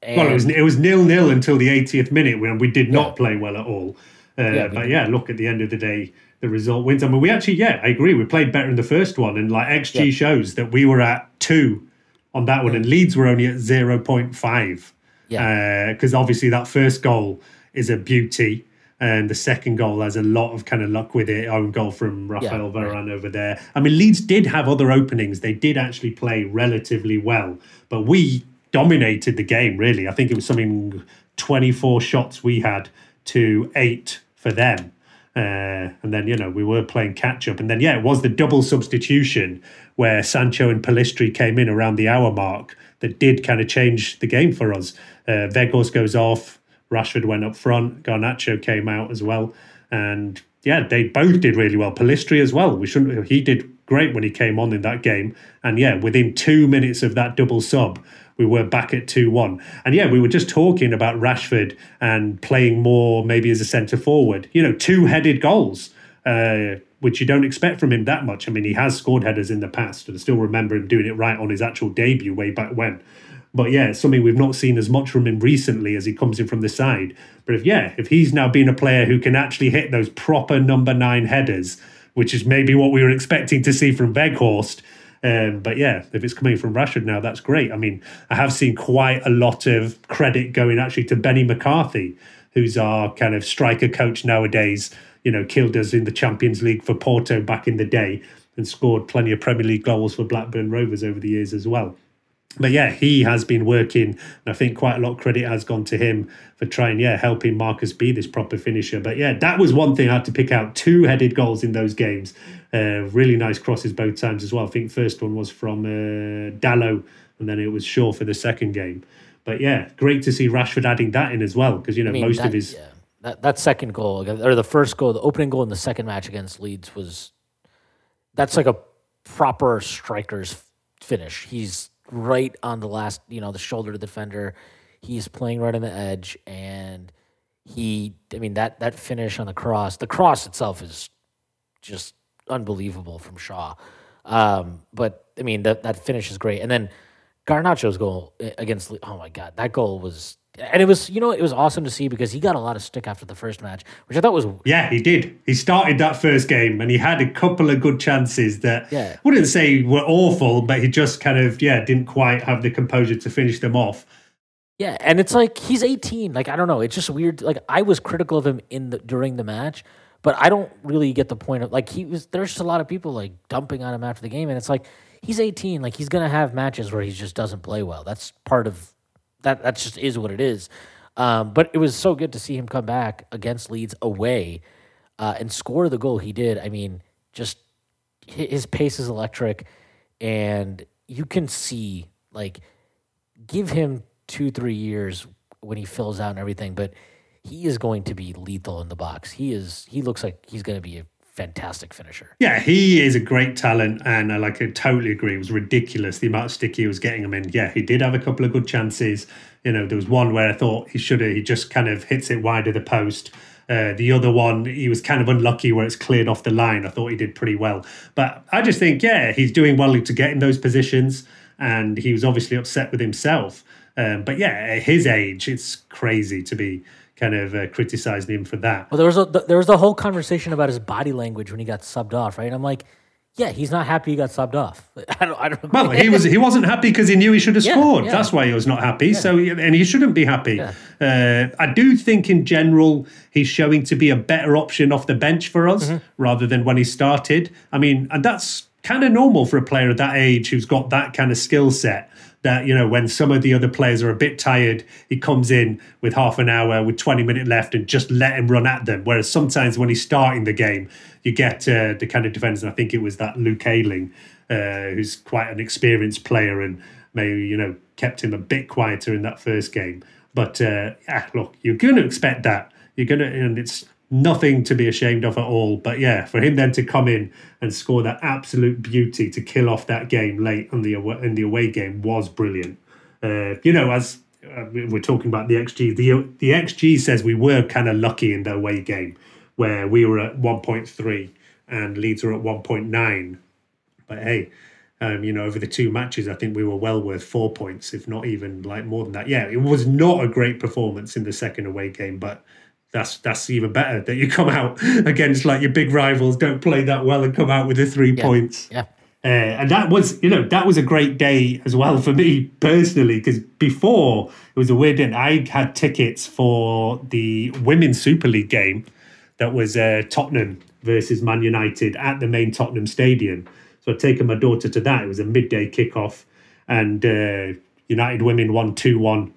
well, it was it was nil nil until the 80th minute when we did not yeah. play well at all. Uh, yeah, but yeah, look at the end of the day, the result wins. I mean, we actually, yeah, I agree. We played better in the first one, and like XG yeah. shows that we were at two on that one, and Leeds were only at zero point five. Yeah, because uh, obviously that first goal is a beauty. And the second goal has a lot of kind of luck with it. Own goal from Rafael yeah, Varane right. over there. I mean, Leeds did have other openings. They did actually play relatively well, but we dominated the game, really. I think it was something 24 shots we had to eight for them. Uh, and then, you know, we were playing catch up. And then, yeah, it was the double substitution where Sancho and Pellistri came in around the hour mark that did kind of change the game for us. Uh, goes off, Rashford went up front, Garnacho came out as well. And yeah, they both did really well. Pellistri as well. We shouldn't. He did great when he came on in that game. And yeah, within two minutes of that double sub, we were back at 2 1. And yeah, we were just talking about Rashford and playing more maybe as a centre forward. You know, two headed goals, uh, which you don't expect from him that much. I mean, he has scored headers in the past, and I still remember him doing it right on his actual debut way back when. But yeah, it's something we've not seen as much from him recently as he comes in from the side. But if yeah, if he's now been a player who can actually hit those proper number nine headers, which is maybe what we were expecting to see from Weghorst, um, but yeah, if it's coming from Rashford now, that's great. I mean, I have seen quite a lot of credit going actually to Benny McCarthy, who's our kind of striker coach nowadays. You know, killed us in the Champions League for Porto back in the day and scored plenty of Premier League goals for Blackburn Rovers over the years as well but yeah, he has been working, and I think quite a lot of credit has gone to him for trying, yeah, helping Marcus be this proper finisher. But yeah, that was one thing I had to pick out: two headed goals in those games, uh, really nice crosses both times as well. I think first one was from uh, and then it was Shaw for the second game. But yeah, great to see Rashford adding that in as well, because you know I mean, most that, of his yeah. that that second goal or the first goal, the opening goal in the second match against Leeds was that's like a proper striker's finish. He's right on the last, you know, the shoulder to the defender. He's playing right on the edge, and he, I mean, that that finish on the cross, the cross itself is just unbelievable from Shaw. Um, but I mean, that that finish is great, and then Garnacho's goal against, oh my god, that goal was and it was you know it was awesome to see because he got a lot of stick after the first match, which I thought was yeah he did. He started that first game and he had a couple of good chances that yeah. wouldn't say were awful, but he just kind of yeah didn't quite have the composure to finish them off. Yeah, and it's like he's 18. Like I don't know, it's just weird. Like I was critical of him in the during the match, but I don't really get the point of like he was. There's just a lot of people like dumping on him after the game, and it's like he's 18. Like he's gonna have matches where he just doesn't play well. That's part of that that just is what it is. Um, but it was so good to see him come back against Leeds away uh, and score the goal he did. I mean, just his pace is electric, and you can see like give him two three years when he fills out and everything, but he is going to be lethal in the box. He is. He looks like he's going to be a fantastic finisher. Yeah, he is a great talent, and I like I totally agree. It was ridiculous the amount of stick he was getting him in. Yeah, he did have a couple of good chances. You know, there was one where I thought he should have. He just kind of hits it wide of the post. Uh, the other one, he was kind of unlucky where it's cleared off the line. I thought he did pretty well. But I just think, yeah, he's doing well to get in those positions. And he was obviously upset with himself. Um, but yeah, at his age, it's crazy to be kind of uh, criticizing him for that. Well, there was a there was a whole conversation about his body language when he got subbed off, right? And I'm like, yeah, he's not happy he got subbed off. I don't. I don't well, he was. He wasn't happy because he knew he should have yeah, scored. Yeah. That's why he was not happy. Yeah. So, and he shouldn't be happy. Uh, I do think, in general, he's showing to be a better option off the bench for us mm-hmm. rather than when he started. I mean, and that's kind of normal for a player of that age who's got that kind of skill set that you know when some of the other players are a bit tired he comes in with half an hour with 20 minutes left and just let him run at them. Whereas sometimes when he's starting the game you get uh, the kind of defenders and i think it was that luke ayling uh, who's quite an experienced player and maybe you know kept him a bit quieter in that first game. But uh, yeah look you're going to expect that. You're going to and it's nothing to be ashamed of at all. But yeah, for him then to come in and score that absolute beauty to kill off that game late in the away, in the away game was brilliant. Uh, you know, as uh, we're talking about the XG, the the XG says we were kind of lucky in the away game where we were at 1.3 and Leeds were at 1.9. But hey, um, you know, over the two matches, I think we were well worth four points, if not even like more than that. Yeah, it was not a great performance in the second away game, but that's that's even better that you come out against like your big rivals, don't play that well, and come out with the three yeah. points. Yeah. Uh, and that was, you know, that was a great day as well for me personally, because before it was a weird day. I had tickets for the Women's Super League game that was uh, Tottenham versus Man United at the main Tottenham Stadium. So I'd taken my daughter to that. It was a midday kickoff, and uh, United women won 2 1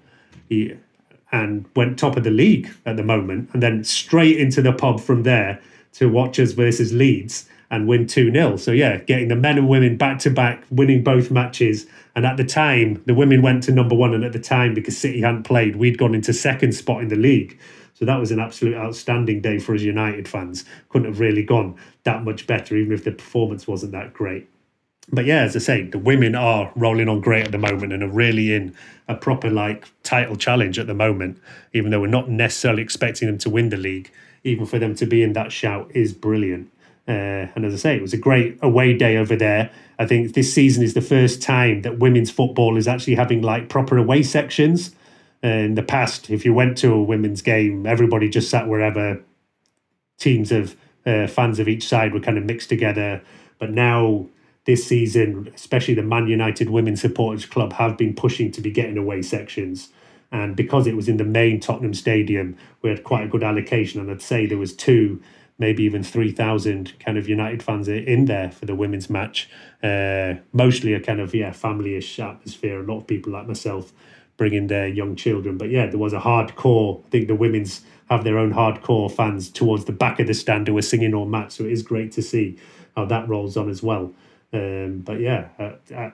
and went top of the league at the moment, and then straight into the pub from there to Watchers versus Leeds and win 2 0. So, yeah, getting the men and women back to back, winning both matches. And at the time, the women went to number one. And at the time, because City hadn't played, we'd gone into second spot in the league. So that was an absolute outstanding day for us United fans. Couldn't have really gone that much better, even if the performance wasn't that great but yeah, as I say, the women are rolling on great at the moment and are really in a proper like title challenge at the moment. Even though we're not necessarily expecting them to win the league, even for them to be in that shout is brilliant. Uh, and as I say, it was a great away day over there. I think this season is the first time that women's football is actually having like proper away sections. Uh, in the past, if you went to a women's game, everybody just sat wherever teams of uh, fans of each side were kind of mixed together. But now this season, especially the Man United Women's Supporters Club, have been pushing to be getting away sections. And because it was in the main Tottenham Stadium, we had quite a good allocation. And I'd say there was two, maybe even 3,000 kind of United fans in there for the women's match. Uh, mostly a kind of, yeah, family-ish atmosphere. A lot of people like myself bringing their young children. But yeah, there was a hardcore, I think the women's have their own hardcore fans towards the back of the stand who were singing all match. So it is great to see how that rolls on as well. Um, but yeah, uh, uh,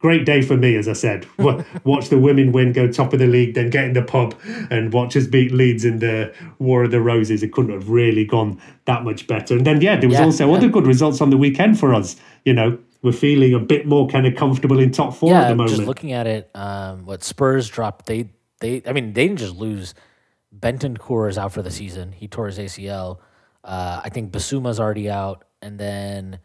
great day for me, as I said. watch the women win, go top of the league, then get in the pub and watch us beat Leeds in the War of the Roses. It couldn't have really gone that much better. And then, yeah, there was yeah, also yeah. other good results on the weekend for us. You know, we're feeling a bit more kind of comfortable in top four yeah, at the moment. Just looking at it, um, what Spurs dropped, they, they, I mean, they didn't just lose. Bentancur is out for the season. He tore his ACL. Uh, I think Bissouma's already out. And then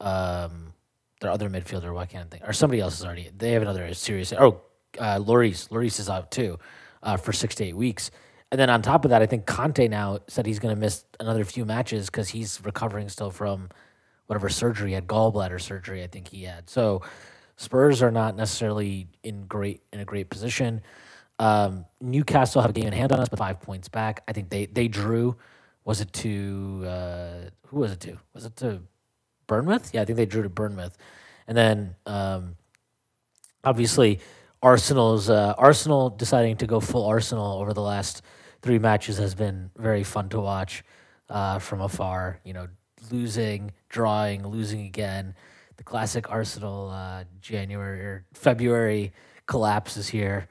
um, their other midfielder. Why can't I think? Or somebody else is already. They have another serious. Oh, uh, Lloris. Lloris is out too uh, for six to eight weeks. And then on top of that, I think Conte now said he's going to miss another few matches because he's recovering still from whatever surgery he had, gallbladder surgery. I think he had. So Spurs are not necessarily in great in a great position. Um, Newcastle have a game in hand on us, but five points back. I think they they drew. Was it to uh, who was it to? Was it to Bournemouth. Yeah, I think they drew to Bournemouth, and then um, obviously Arsenal's uh, Arsenal deciding to go full Arsenal over the last three matches has been very fun to watch uh, from afar. You know, losing, drawing, losing again. The classic Arsenal uh, January or February collapse is here.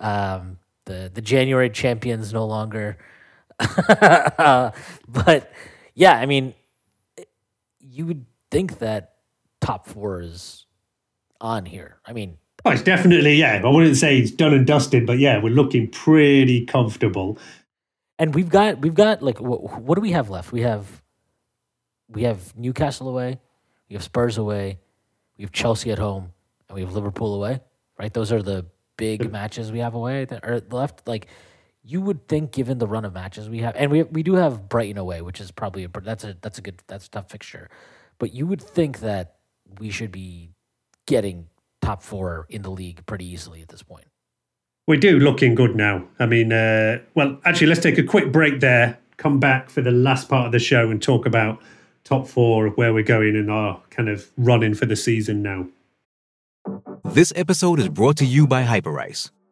Um, the the January champions no longer. uh, but yeah, I mean, you would think that top four is on here. I mean, oh, it's definitely yeah. I wouldn't say it's done and dusted, but yeah, we're looking pretty comfortable. And we've got we've got like what, what do we have left? We have we have Newcastle away, we have Spurs away, we have Chelsea at home, and we have Liverpool away. Right, those are the big matches we have away that are left. Like you would think, given the run of matches we have, and we we do have Brighton away, which is probably a that's a that's a good that's a tough fixture, but you would think that we should be getting top four in the league pretty easily at this point. We do looking good now. I mean, uh, well, actually, let's take a quick break there. Come back for the last part of the show and talk about top four, where we're going, and our kind of running for the season now. This episode is brought to you by Hyperice,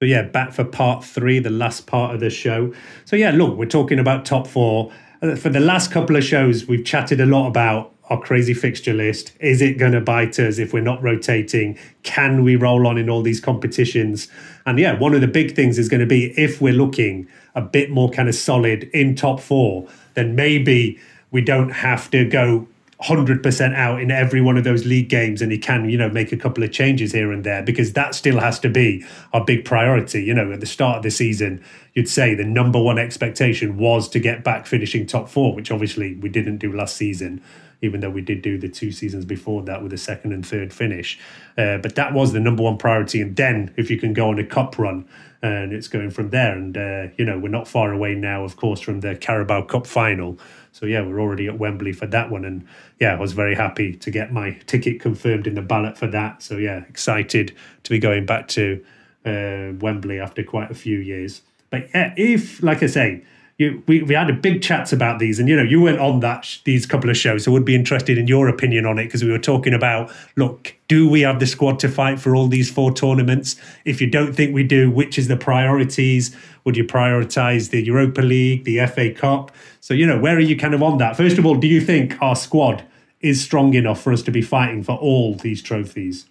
So yeah, back for part three, the last part of the show. So yeah, look, we're talking about top four. Uh, for the last couple of shows, we've chatted a lot about our crazy fixture list. Is it going to bite us if we're not rotating? Can we roll on in all these competitions? And yeah, one of the big things is going to be if we're looking a bit more kind of solid in top four, then maybe we don't have to go 100% out in every one of those league games and he can you know make a couple of changes here and there because that still has to be our big priority. You know at the start of the season you'd say the number one expectation was to get back finishing top 4 which obviously we didn't do last season even though we did do the two seasons before that with a second and third finish. Uh, but that was the number one priority. And then if you can go on a cup run and it's going from there. And uh, you know we're not far away now of course from the Carabao Cup final so yeah, we're already at Wembley for that one, and yeah, I was very happy to get my ticket confirmed in the ballot for that. So yeah, excited to be going back to uh, Wembley after quite a few years. But yeah, if like I say, you, we, we had a big chats about these and you know you weren't on that sh- these couple of shows so would be interested in your opinion on it because we were talking about look do we have the squad to fight for all these four tournaments? If you don't think we do which is the priorities? Would you prioritize the europa league the fa cup? So you know where are you kind of on that? First of all do you think our squad is strong enough for us to be fighting for all these trophies?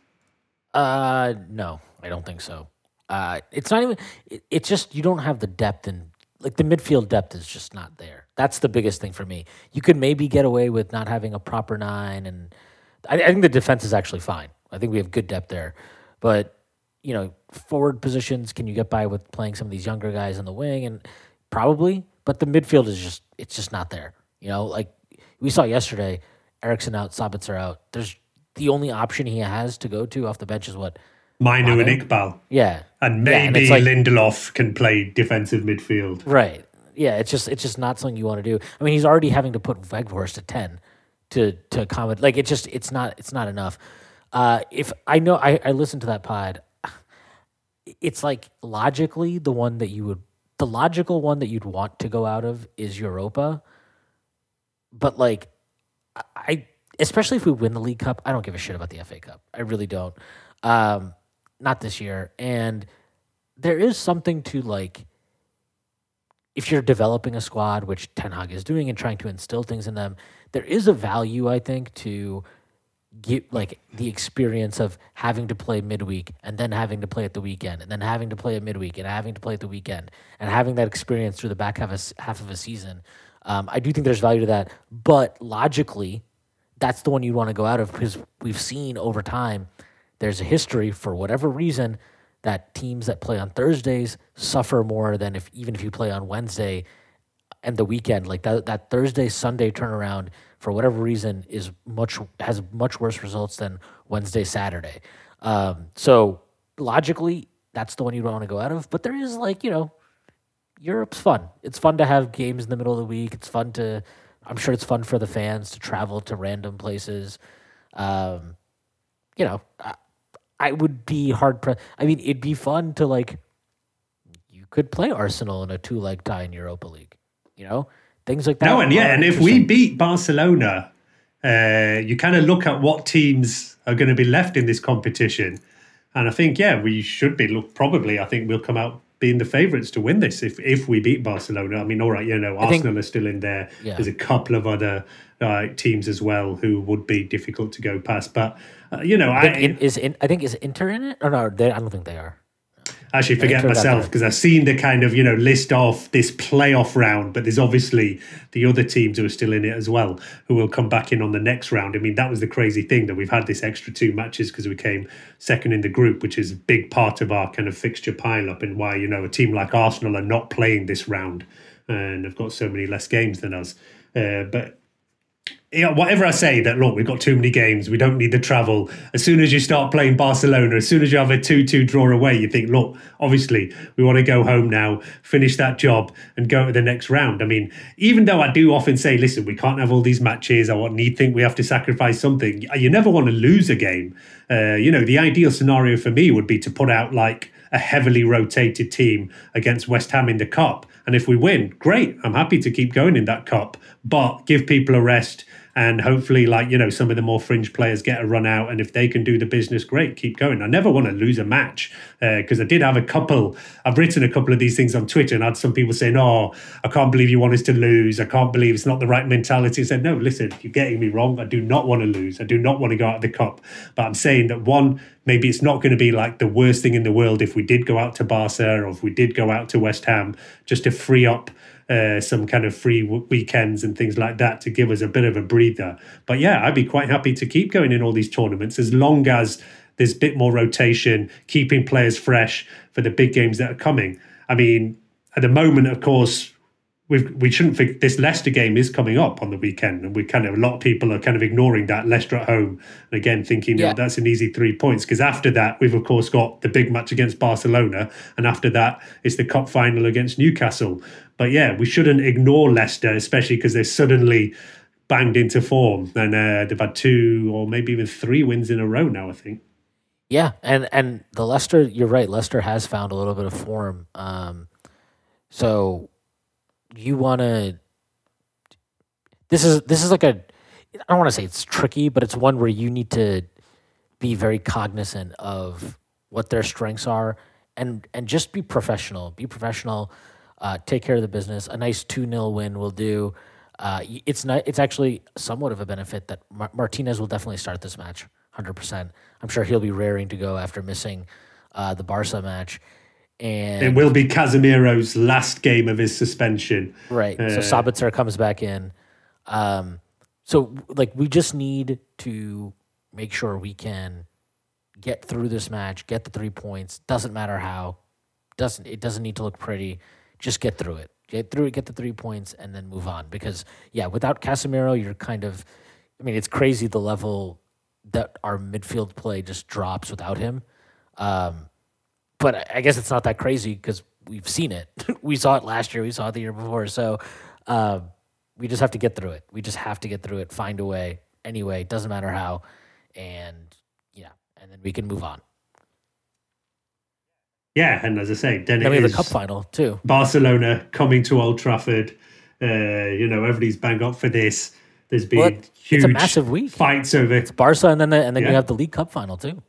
Uh no i don't think so. Uh it's not even it, it's just you don't have the depth and like the midfield depth is just not there. That's the biggest thing for me. You could maybe get away with not having a proper nine, and I, I think the defense is actually fine. I think we have good depth there, but you know, forward positions, can you get by with playing some of these younger guys in the wing? And probably, but the midfield is just it's just not there. You know, like we saw yesterday, Eriksen out, Sabitzer out. There's the only option he has to go to off the bench is what Mainoo and Iqbal. Yeah. And maybe yeah, and like, Lindelof can play defensive midfield. Right. Yeah, it's just it's just not something you want to do. I mean, he's already having to put Weghorst at 10 to to accommodate like it's just it's not it's not enough. Uh if I know I I listened to that pod it's like logically the one that you would the logical one that you'd want to go out of is Europa. But like I especially if we win the League Cup, I don't give a shit about the FA Cup. I really don't. Um not this year. And there is something to like if you're developing a squad, which Ten Hag is doing and trying to instill things in them, there is a value, I think, to get like the experience of having to play midweek and then having to play at the weekend and then having to play at midweek and having to play at the weekend and having that experience through the back half of, half of a season. Um, I do think there's value to that, but logically, that's the one you want to go out of because we've seen over time there's a history for whatever reason that teams that play on Thursdays suffer more than if even if you play on Wednesday and the weekend. Like that that Thursday Sunday turnaround for whatever reason is much has much worse results than Wednesday Saturday. Um, so logically, that's the one you don't want to go out of. But there is like you know, Europe's fun. It's fun to have games in the middle of the week. It's fun to. I'm sure it's fun for the fans to travel to random places. Um, you know, I would be hard pressed. I mean, it'd be fun to like. You could play Arsenal in a two leg tie in Europa League. You know, things like that. No, and yeah, and if we beat Barcelona, uh, you kind of look at what teams are going to be left in this competition, and I think yeah, we should be look probably. I think we'll come out being the favourites to win this if if we beat Barcelona. I mean, all right, you know, I think- Arsenal are still in there. Yeah. There's a couple of other uh, teams as well who would be difficult to go past, but uh, you know, I I, think in, is in, I think is Inter in it? Or no, they, I don't think they are. actually forget Inter myself because I've seen the kind of you know list off this playoff round, but there's obviously the other teams who are still in it as well who will come back in on the next round. I mean, that was the crazy thing that we've had this extra two matches because we came second in the group, which is a big part of our kind of fixture pile up and why you know a team like Arsenal are not playing this round and have got so many less games than us. Uh, but you know, whatever I say, that look, we've got too many games, we don't need the travel. As soon as you start playing Barcelona, as soon as you have a 2 2 draw away, you think, look, obviously, we want to go home now, finish that job, and go to the next round. I mean, even though I do often say, listen, we can't have all these matches, I want need think we have to sacrifice something, you never want to lose a game. Uh, you know, the ideal scenario for me would be to put out like a heavily rotated team against West Ham in the cup. And if we win, great. I'm happy to keep going in that cup, but give people a rest and hopefully like you know some of the more fringe players get a run out and if they can do the business great keep going. I never want to lose a match uh, because i did have a couple. I've written a couple of these things on twitter and i had some people saying oh i can't believe you want us to lose. I can't believe it's not the right mentality. I said no listen you're getting me wrong i do not want to lose. I do not want to go out of the cup. But i'm saying that one maybe it's not going to be like the worst thing in the world if we did go out to barca or if we did go out to west ham just to free up uh, some kind of free w- weekends and things like that to give us a bit of a breather. But yeah, I'd be quite happy to keep going in all these tournaments as long as there's a bit more rotation, keeping players fresh for the big games that are coming. I mean, at the moment, of course, we've, we shouldn't think this Leicester game is coming up on the weekend, and we kind of a lot of people are kind of ignoring that Leicester at home, and again thinking Yeah. "Oh, that's an easy three points because after that we've of course got the big match against Barcelona, and after that it's the cup final against Newcastle. But yeah, we shouldn't ignore Leicester, especially because they're suddenly banged into form, and uh, they've had two or maybe even three wins in a row now. I think. Yeah, and and the Leicester, you're right. Leicester has found a little bit of form. Um, so you want to. This is this is like a. I don't want to say it's tricky, but it's one where you need to be very cognizant of what their strengths are, and and just be professional. Be professional. Uh, take care of the business. A nice two 0 win will do. Uh, it's not. It's actually somewhat of a benefit that Mar- Martinez will definitely start this match. Hundred percent. I'm sure he'll be raring to go after missing uh, the Barca match. And It will be Casemiro's last game of his suspension. Right. so Uh, Sabitzer comes back in. Um, so like we just need to make sure we can get through this match, get the three points. Doesn't matter how. Doesn't it doesn't need to look pretty. Just get through it. Get through it, get the three points, and then move on. Because yeah, without Casemiro, you're kind of I mean, it's crazy the level that our midfield play just drops without him. Um, but I- guess it's not that crazy because we've seen it. we saw it last year. We saw it the year before. So um, we just have to get through it. We just have to get through it. Find a way. Anyway, doesn't matter how. And yeah, and then we can move on. Yeah, and as I say, then, Then we have the is cup final too. Barcelona coming to Old Trafford. Uh, you know, everybody's bang up for this. There's been Well, it's a huge massive week. fights over It's Barca, and then the, and then Yeah. you have the League Cup final too.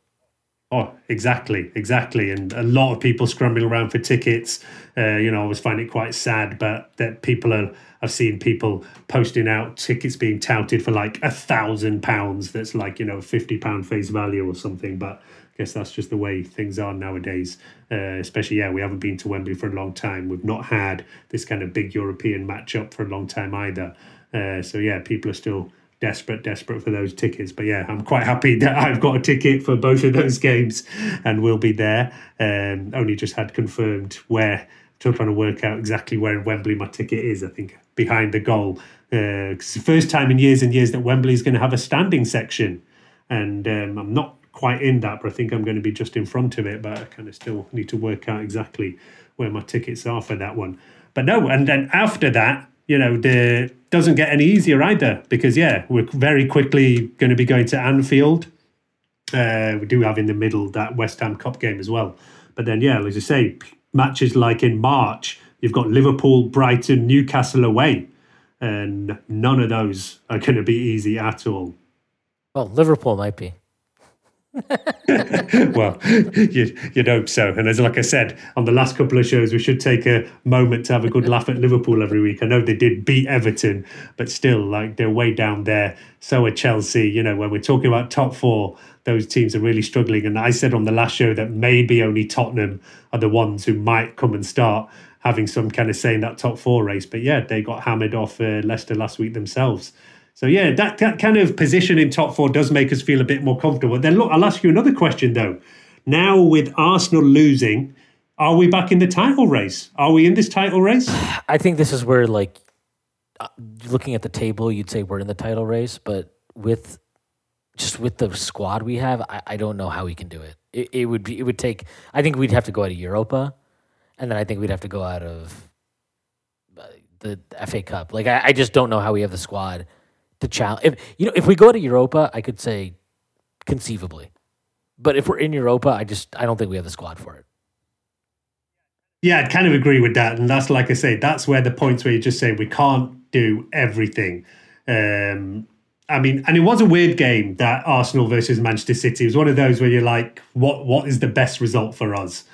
Oh, exactly, exactly. And a lot of people scrambling around for tickets. Uh, you know, I always find it quite sad, but that people are. I've seen people posting out tickets being touted for like a thousand pounds. That's like you know, fifty pound face value or something. But I guess that's just the way things are nowadays. Uh, especially, yeah, we haven't been to Wembley for a long time. We've not had this kind of big European matchup for a long time either. Uh, so yeah, people are still desperate, desperate for those tickets. But yeah, I'm quite happy that I've got a ticket for both of those games and we'll be there. Um, only just had confirmed where, still trying to work out exactly where in Wembley my ticket is. I think behind the goal. Uh, it's the first time in years and years that Wembley is going to have a standing section. And um, I'm not quite in that, but I think I'm going to be just in front of it. But I kind of still need to work out exactly where my tickets are for that one. But no, and then after that, you know, the doesn't get any easier either because yeah, we're very quickly going to be going to Anfield. Uh, we do have in the middle that West Ham Cup game as well. But then yeah, as I say, matches like in March, you've got Liverpool, Brighton, Newcastle away, and none of those are going to be easy at all. Well, Liverpool might be. well, you, you'd hope so. And as like I said on the last couple of shows, we should take a moment to have a good laugh at Liverpool every week. I know they did beat Everton, but still, like they're way down there. So are Chelsea. You know, when we're talking about top four, those teams are really struggling. And I said on the last show that maybe only Tottenham are the ones who might come and start having some kind of say in that top four race. But yeah, they got hammered off uh, Leicester last week themselves. So yeah, that, that kind of position in top four does make us feel a bit more comfortable. Then look, I'll ask you another question though. Now with Arsenal losing, are we back in the title race? Are we in this title race? I think this is where like uh, looking at the table, you'd say we're in the title race, but with just with the squad we have, I, I don't know how we can do it. it. It would be it would take. I think we'd have to go out of Europa, and then I think we'd have to go out of uh, the FA Cup. Like I, I just don't know how we have the squad to challenge. If you know, if we go to Europa, I could say conceivably, but if we're in Europa, I just I don't think we have the squad for it. Yeah, I'd kind of agree with that, and that's like I say, that's where the points where you just say we can't do everything. Um, I mean, and it was a weird game that Arsenal versus Manchester City. It was one of those where you're like, what what is the best result for us?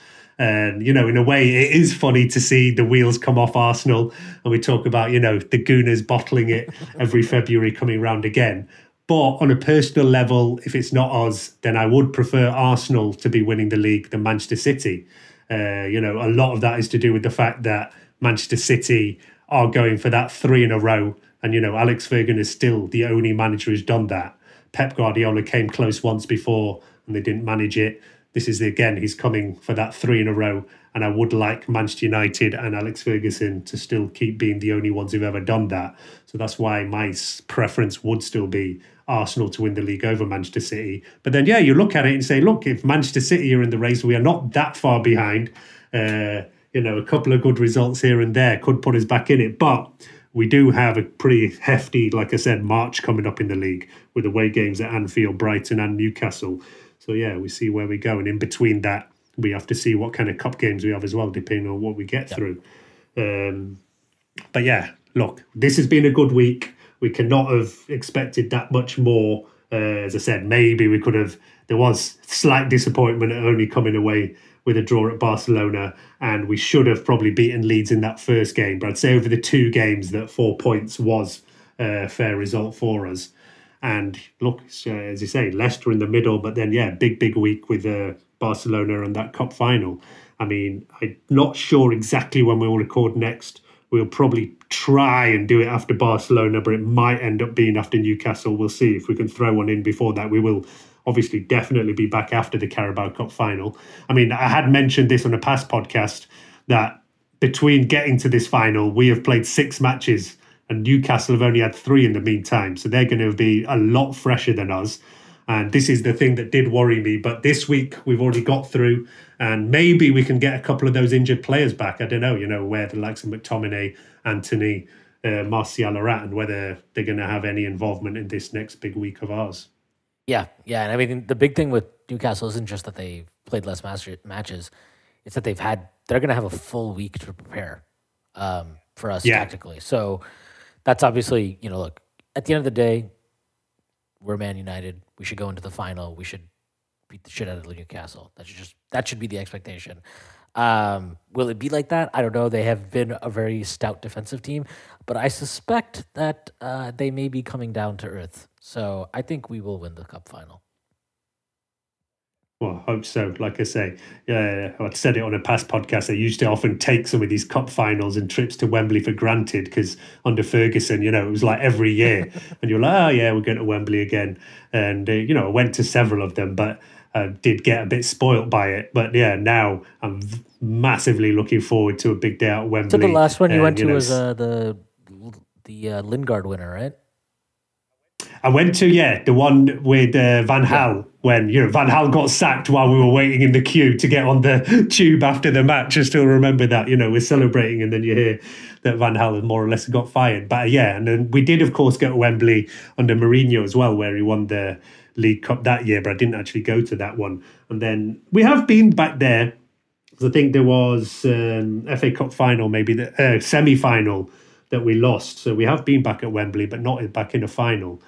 And, you know, in a way, it is funny to see the wheels come off Arsenal. And we talk about, you know, the Gooners bottling it every February coming round again. But on a personal level, if it's not us, then I would prefer Arsenal to be winning the league than Manchester City. Uh, you know, a lot of that is to do with the fact that Manchester City are going for that three in a row. And, you know, Alex Ferguson is still the only manager who's done that. Pep Guardiola came close once before and they didn't manage it this is again he's coming for that three in a row. And i would like manchester united and alex ferguson to still keep being the only ones who've ever done that. So that's why my preference would still be arsenal to win the league over manchester city. But then yeah you look at it and say look if manchester city are in the race we are not that far behind. Uh, you know a couple of good results here and there could put us back in it. But we do have a pretty hefty, like I said, March coming up in the league with away games at Anfield, Brighton, and Newcastle. So yeah, we see where we go, and in between that, we have to see what kind of cup games we have as well, depending on what we get through. Um, but yeah, look, this has been a good week. We cannot have expected that much more. Uh, as I said, maybe we could have. There was slight disappointment at only coming away with a draw at Barcelona, and we should have probably beaten Leeds in that first game. But I'd say over the two games, that four points was a fair result for us. And look, uh, as you say, Leicester in the middle, but then yeah, big big week with uh, Barcelona and that cup final. I mean, I'm not sure exactly when we'll record next. We'll probably try and do it after Barcelona, but it might end up being after Newcastle. We'll see if we can throw one in before that. We will obviously definitely be back after the Carabao Cup final. I mean, I had mentioned this on a past podcast that between getting to this final, we have played six matches and Newcastle have only had three in the meantime. So they're going to be a lot fresher than us. And this is the thing that did worry me. But this week we've already got through, and maybe we can get a couple of those injured players back. I don't know, you know, where the likes of McTominay, Antony, uh, Martial are at, and whether they're going to have any involvement in this next big week of ours. Yeah, yeah, and I mean the big thing with Newcastle isn't just that they played less master matches; it's that they've had they're going to have a full week to prepare um, for us yeah. tactically. So that's obviously, you know, look, at the end of the day, we're Man United. We should go into the final. We should beat the shit out of Newcastle. That should just that should be the expectation. Um, will it be like that? I don't know. They have been a very stout defensive team, but I suspect that uh, they may be coming down to earth. So I think we will win the cup final. Well, I hope so. Like I say, yeah, I've said it on a past podcast. I used to often take some of these cup finals and trips to Wembley for granted because under Ferguson, you know, it was like every year, and you're like, oh yeah, we're going to Wembley again, and uh, you know, I went to several of them, but I did get a bit spoilt by it. But yeah, now I'm massively looking forward to a big day at Wembley. So the last one you and, went to you know, was uh, the the uh, Lingard winner, right? I went to yeah the one with uh, Van Gaal yeah. when you know Van Gaal got sacked while we were waiting in the queue to get on the tube after the match. I still remember that. You know we're celebrating and then you hear that Van Gaal more or less got fired. But uh, yeah, and then we did of course go to Wembley under Mourinho as well, where he won the League Cup that year. But I didn't actually go to that one. And then we have been back there. I think there was um, FA Cup final, maybe the uh, semi final that we lost. So we have been back at Wembley, but not back in a final.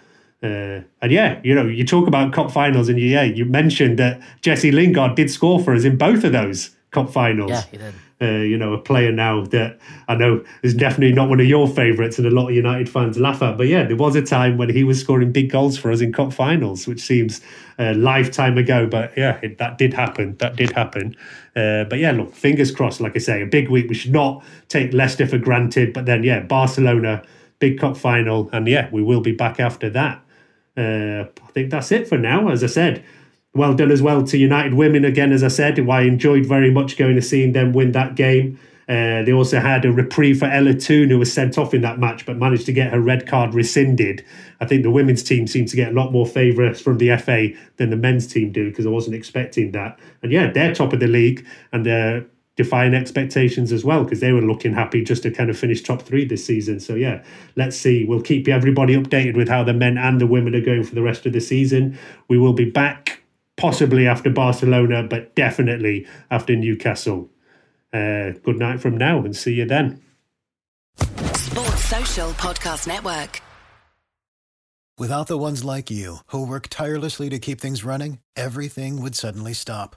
Uh, and yeah, you know, you talk about cup finals, and yeah, you mentioned that Jesse Lingard did score for us in both of those cup finals. Yeah, he did. Uh, you know, a player now that I know is definitely not one of your favourites, and a lot of United fans laugh at. But yeah, there was a time when he was scoring big goals for us in cup finals, which seems a lifetime ago. But yeah, it, that did happen. That did happen. Uh, but yeah, look, fingers crossed. Like I say, a big week. We should not take Leicester for granted. But then, yeah, Barcelona, big cup final, and yeah, we will be back after that. Uh, I think that's it for now. As I said, well done as well to United Women again. As I said, I enjoyed very much going to seeing them win that game. Uh, they also had a reprieve for Ella Toone, who was sent off in that match, but managed to get her red card rescinded. I think the women's team seemed to get a lot more favour from the FA than the men's team do because I wasn't expecting that. And yeah, they're top of the league and they're defying expectations as well because they were looking happy just to kind of finish top three this season. So yeah, let's see. We'll keep everybody updated with how the men and the women are going for the rest of the season. We will be back possibly after Barcelona, but definitely after Newcastle. Uh, good night from now and see you then. Sports Social Podcast Network. Without the ones like you, who work tirelessly to keep things running, everything would suddenly stop.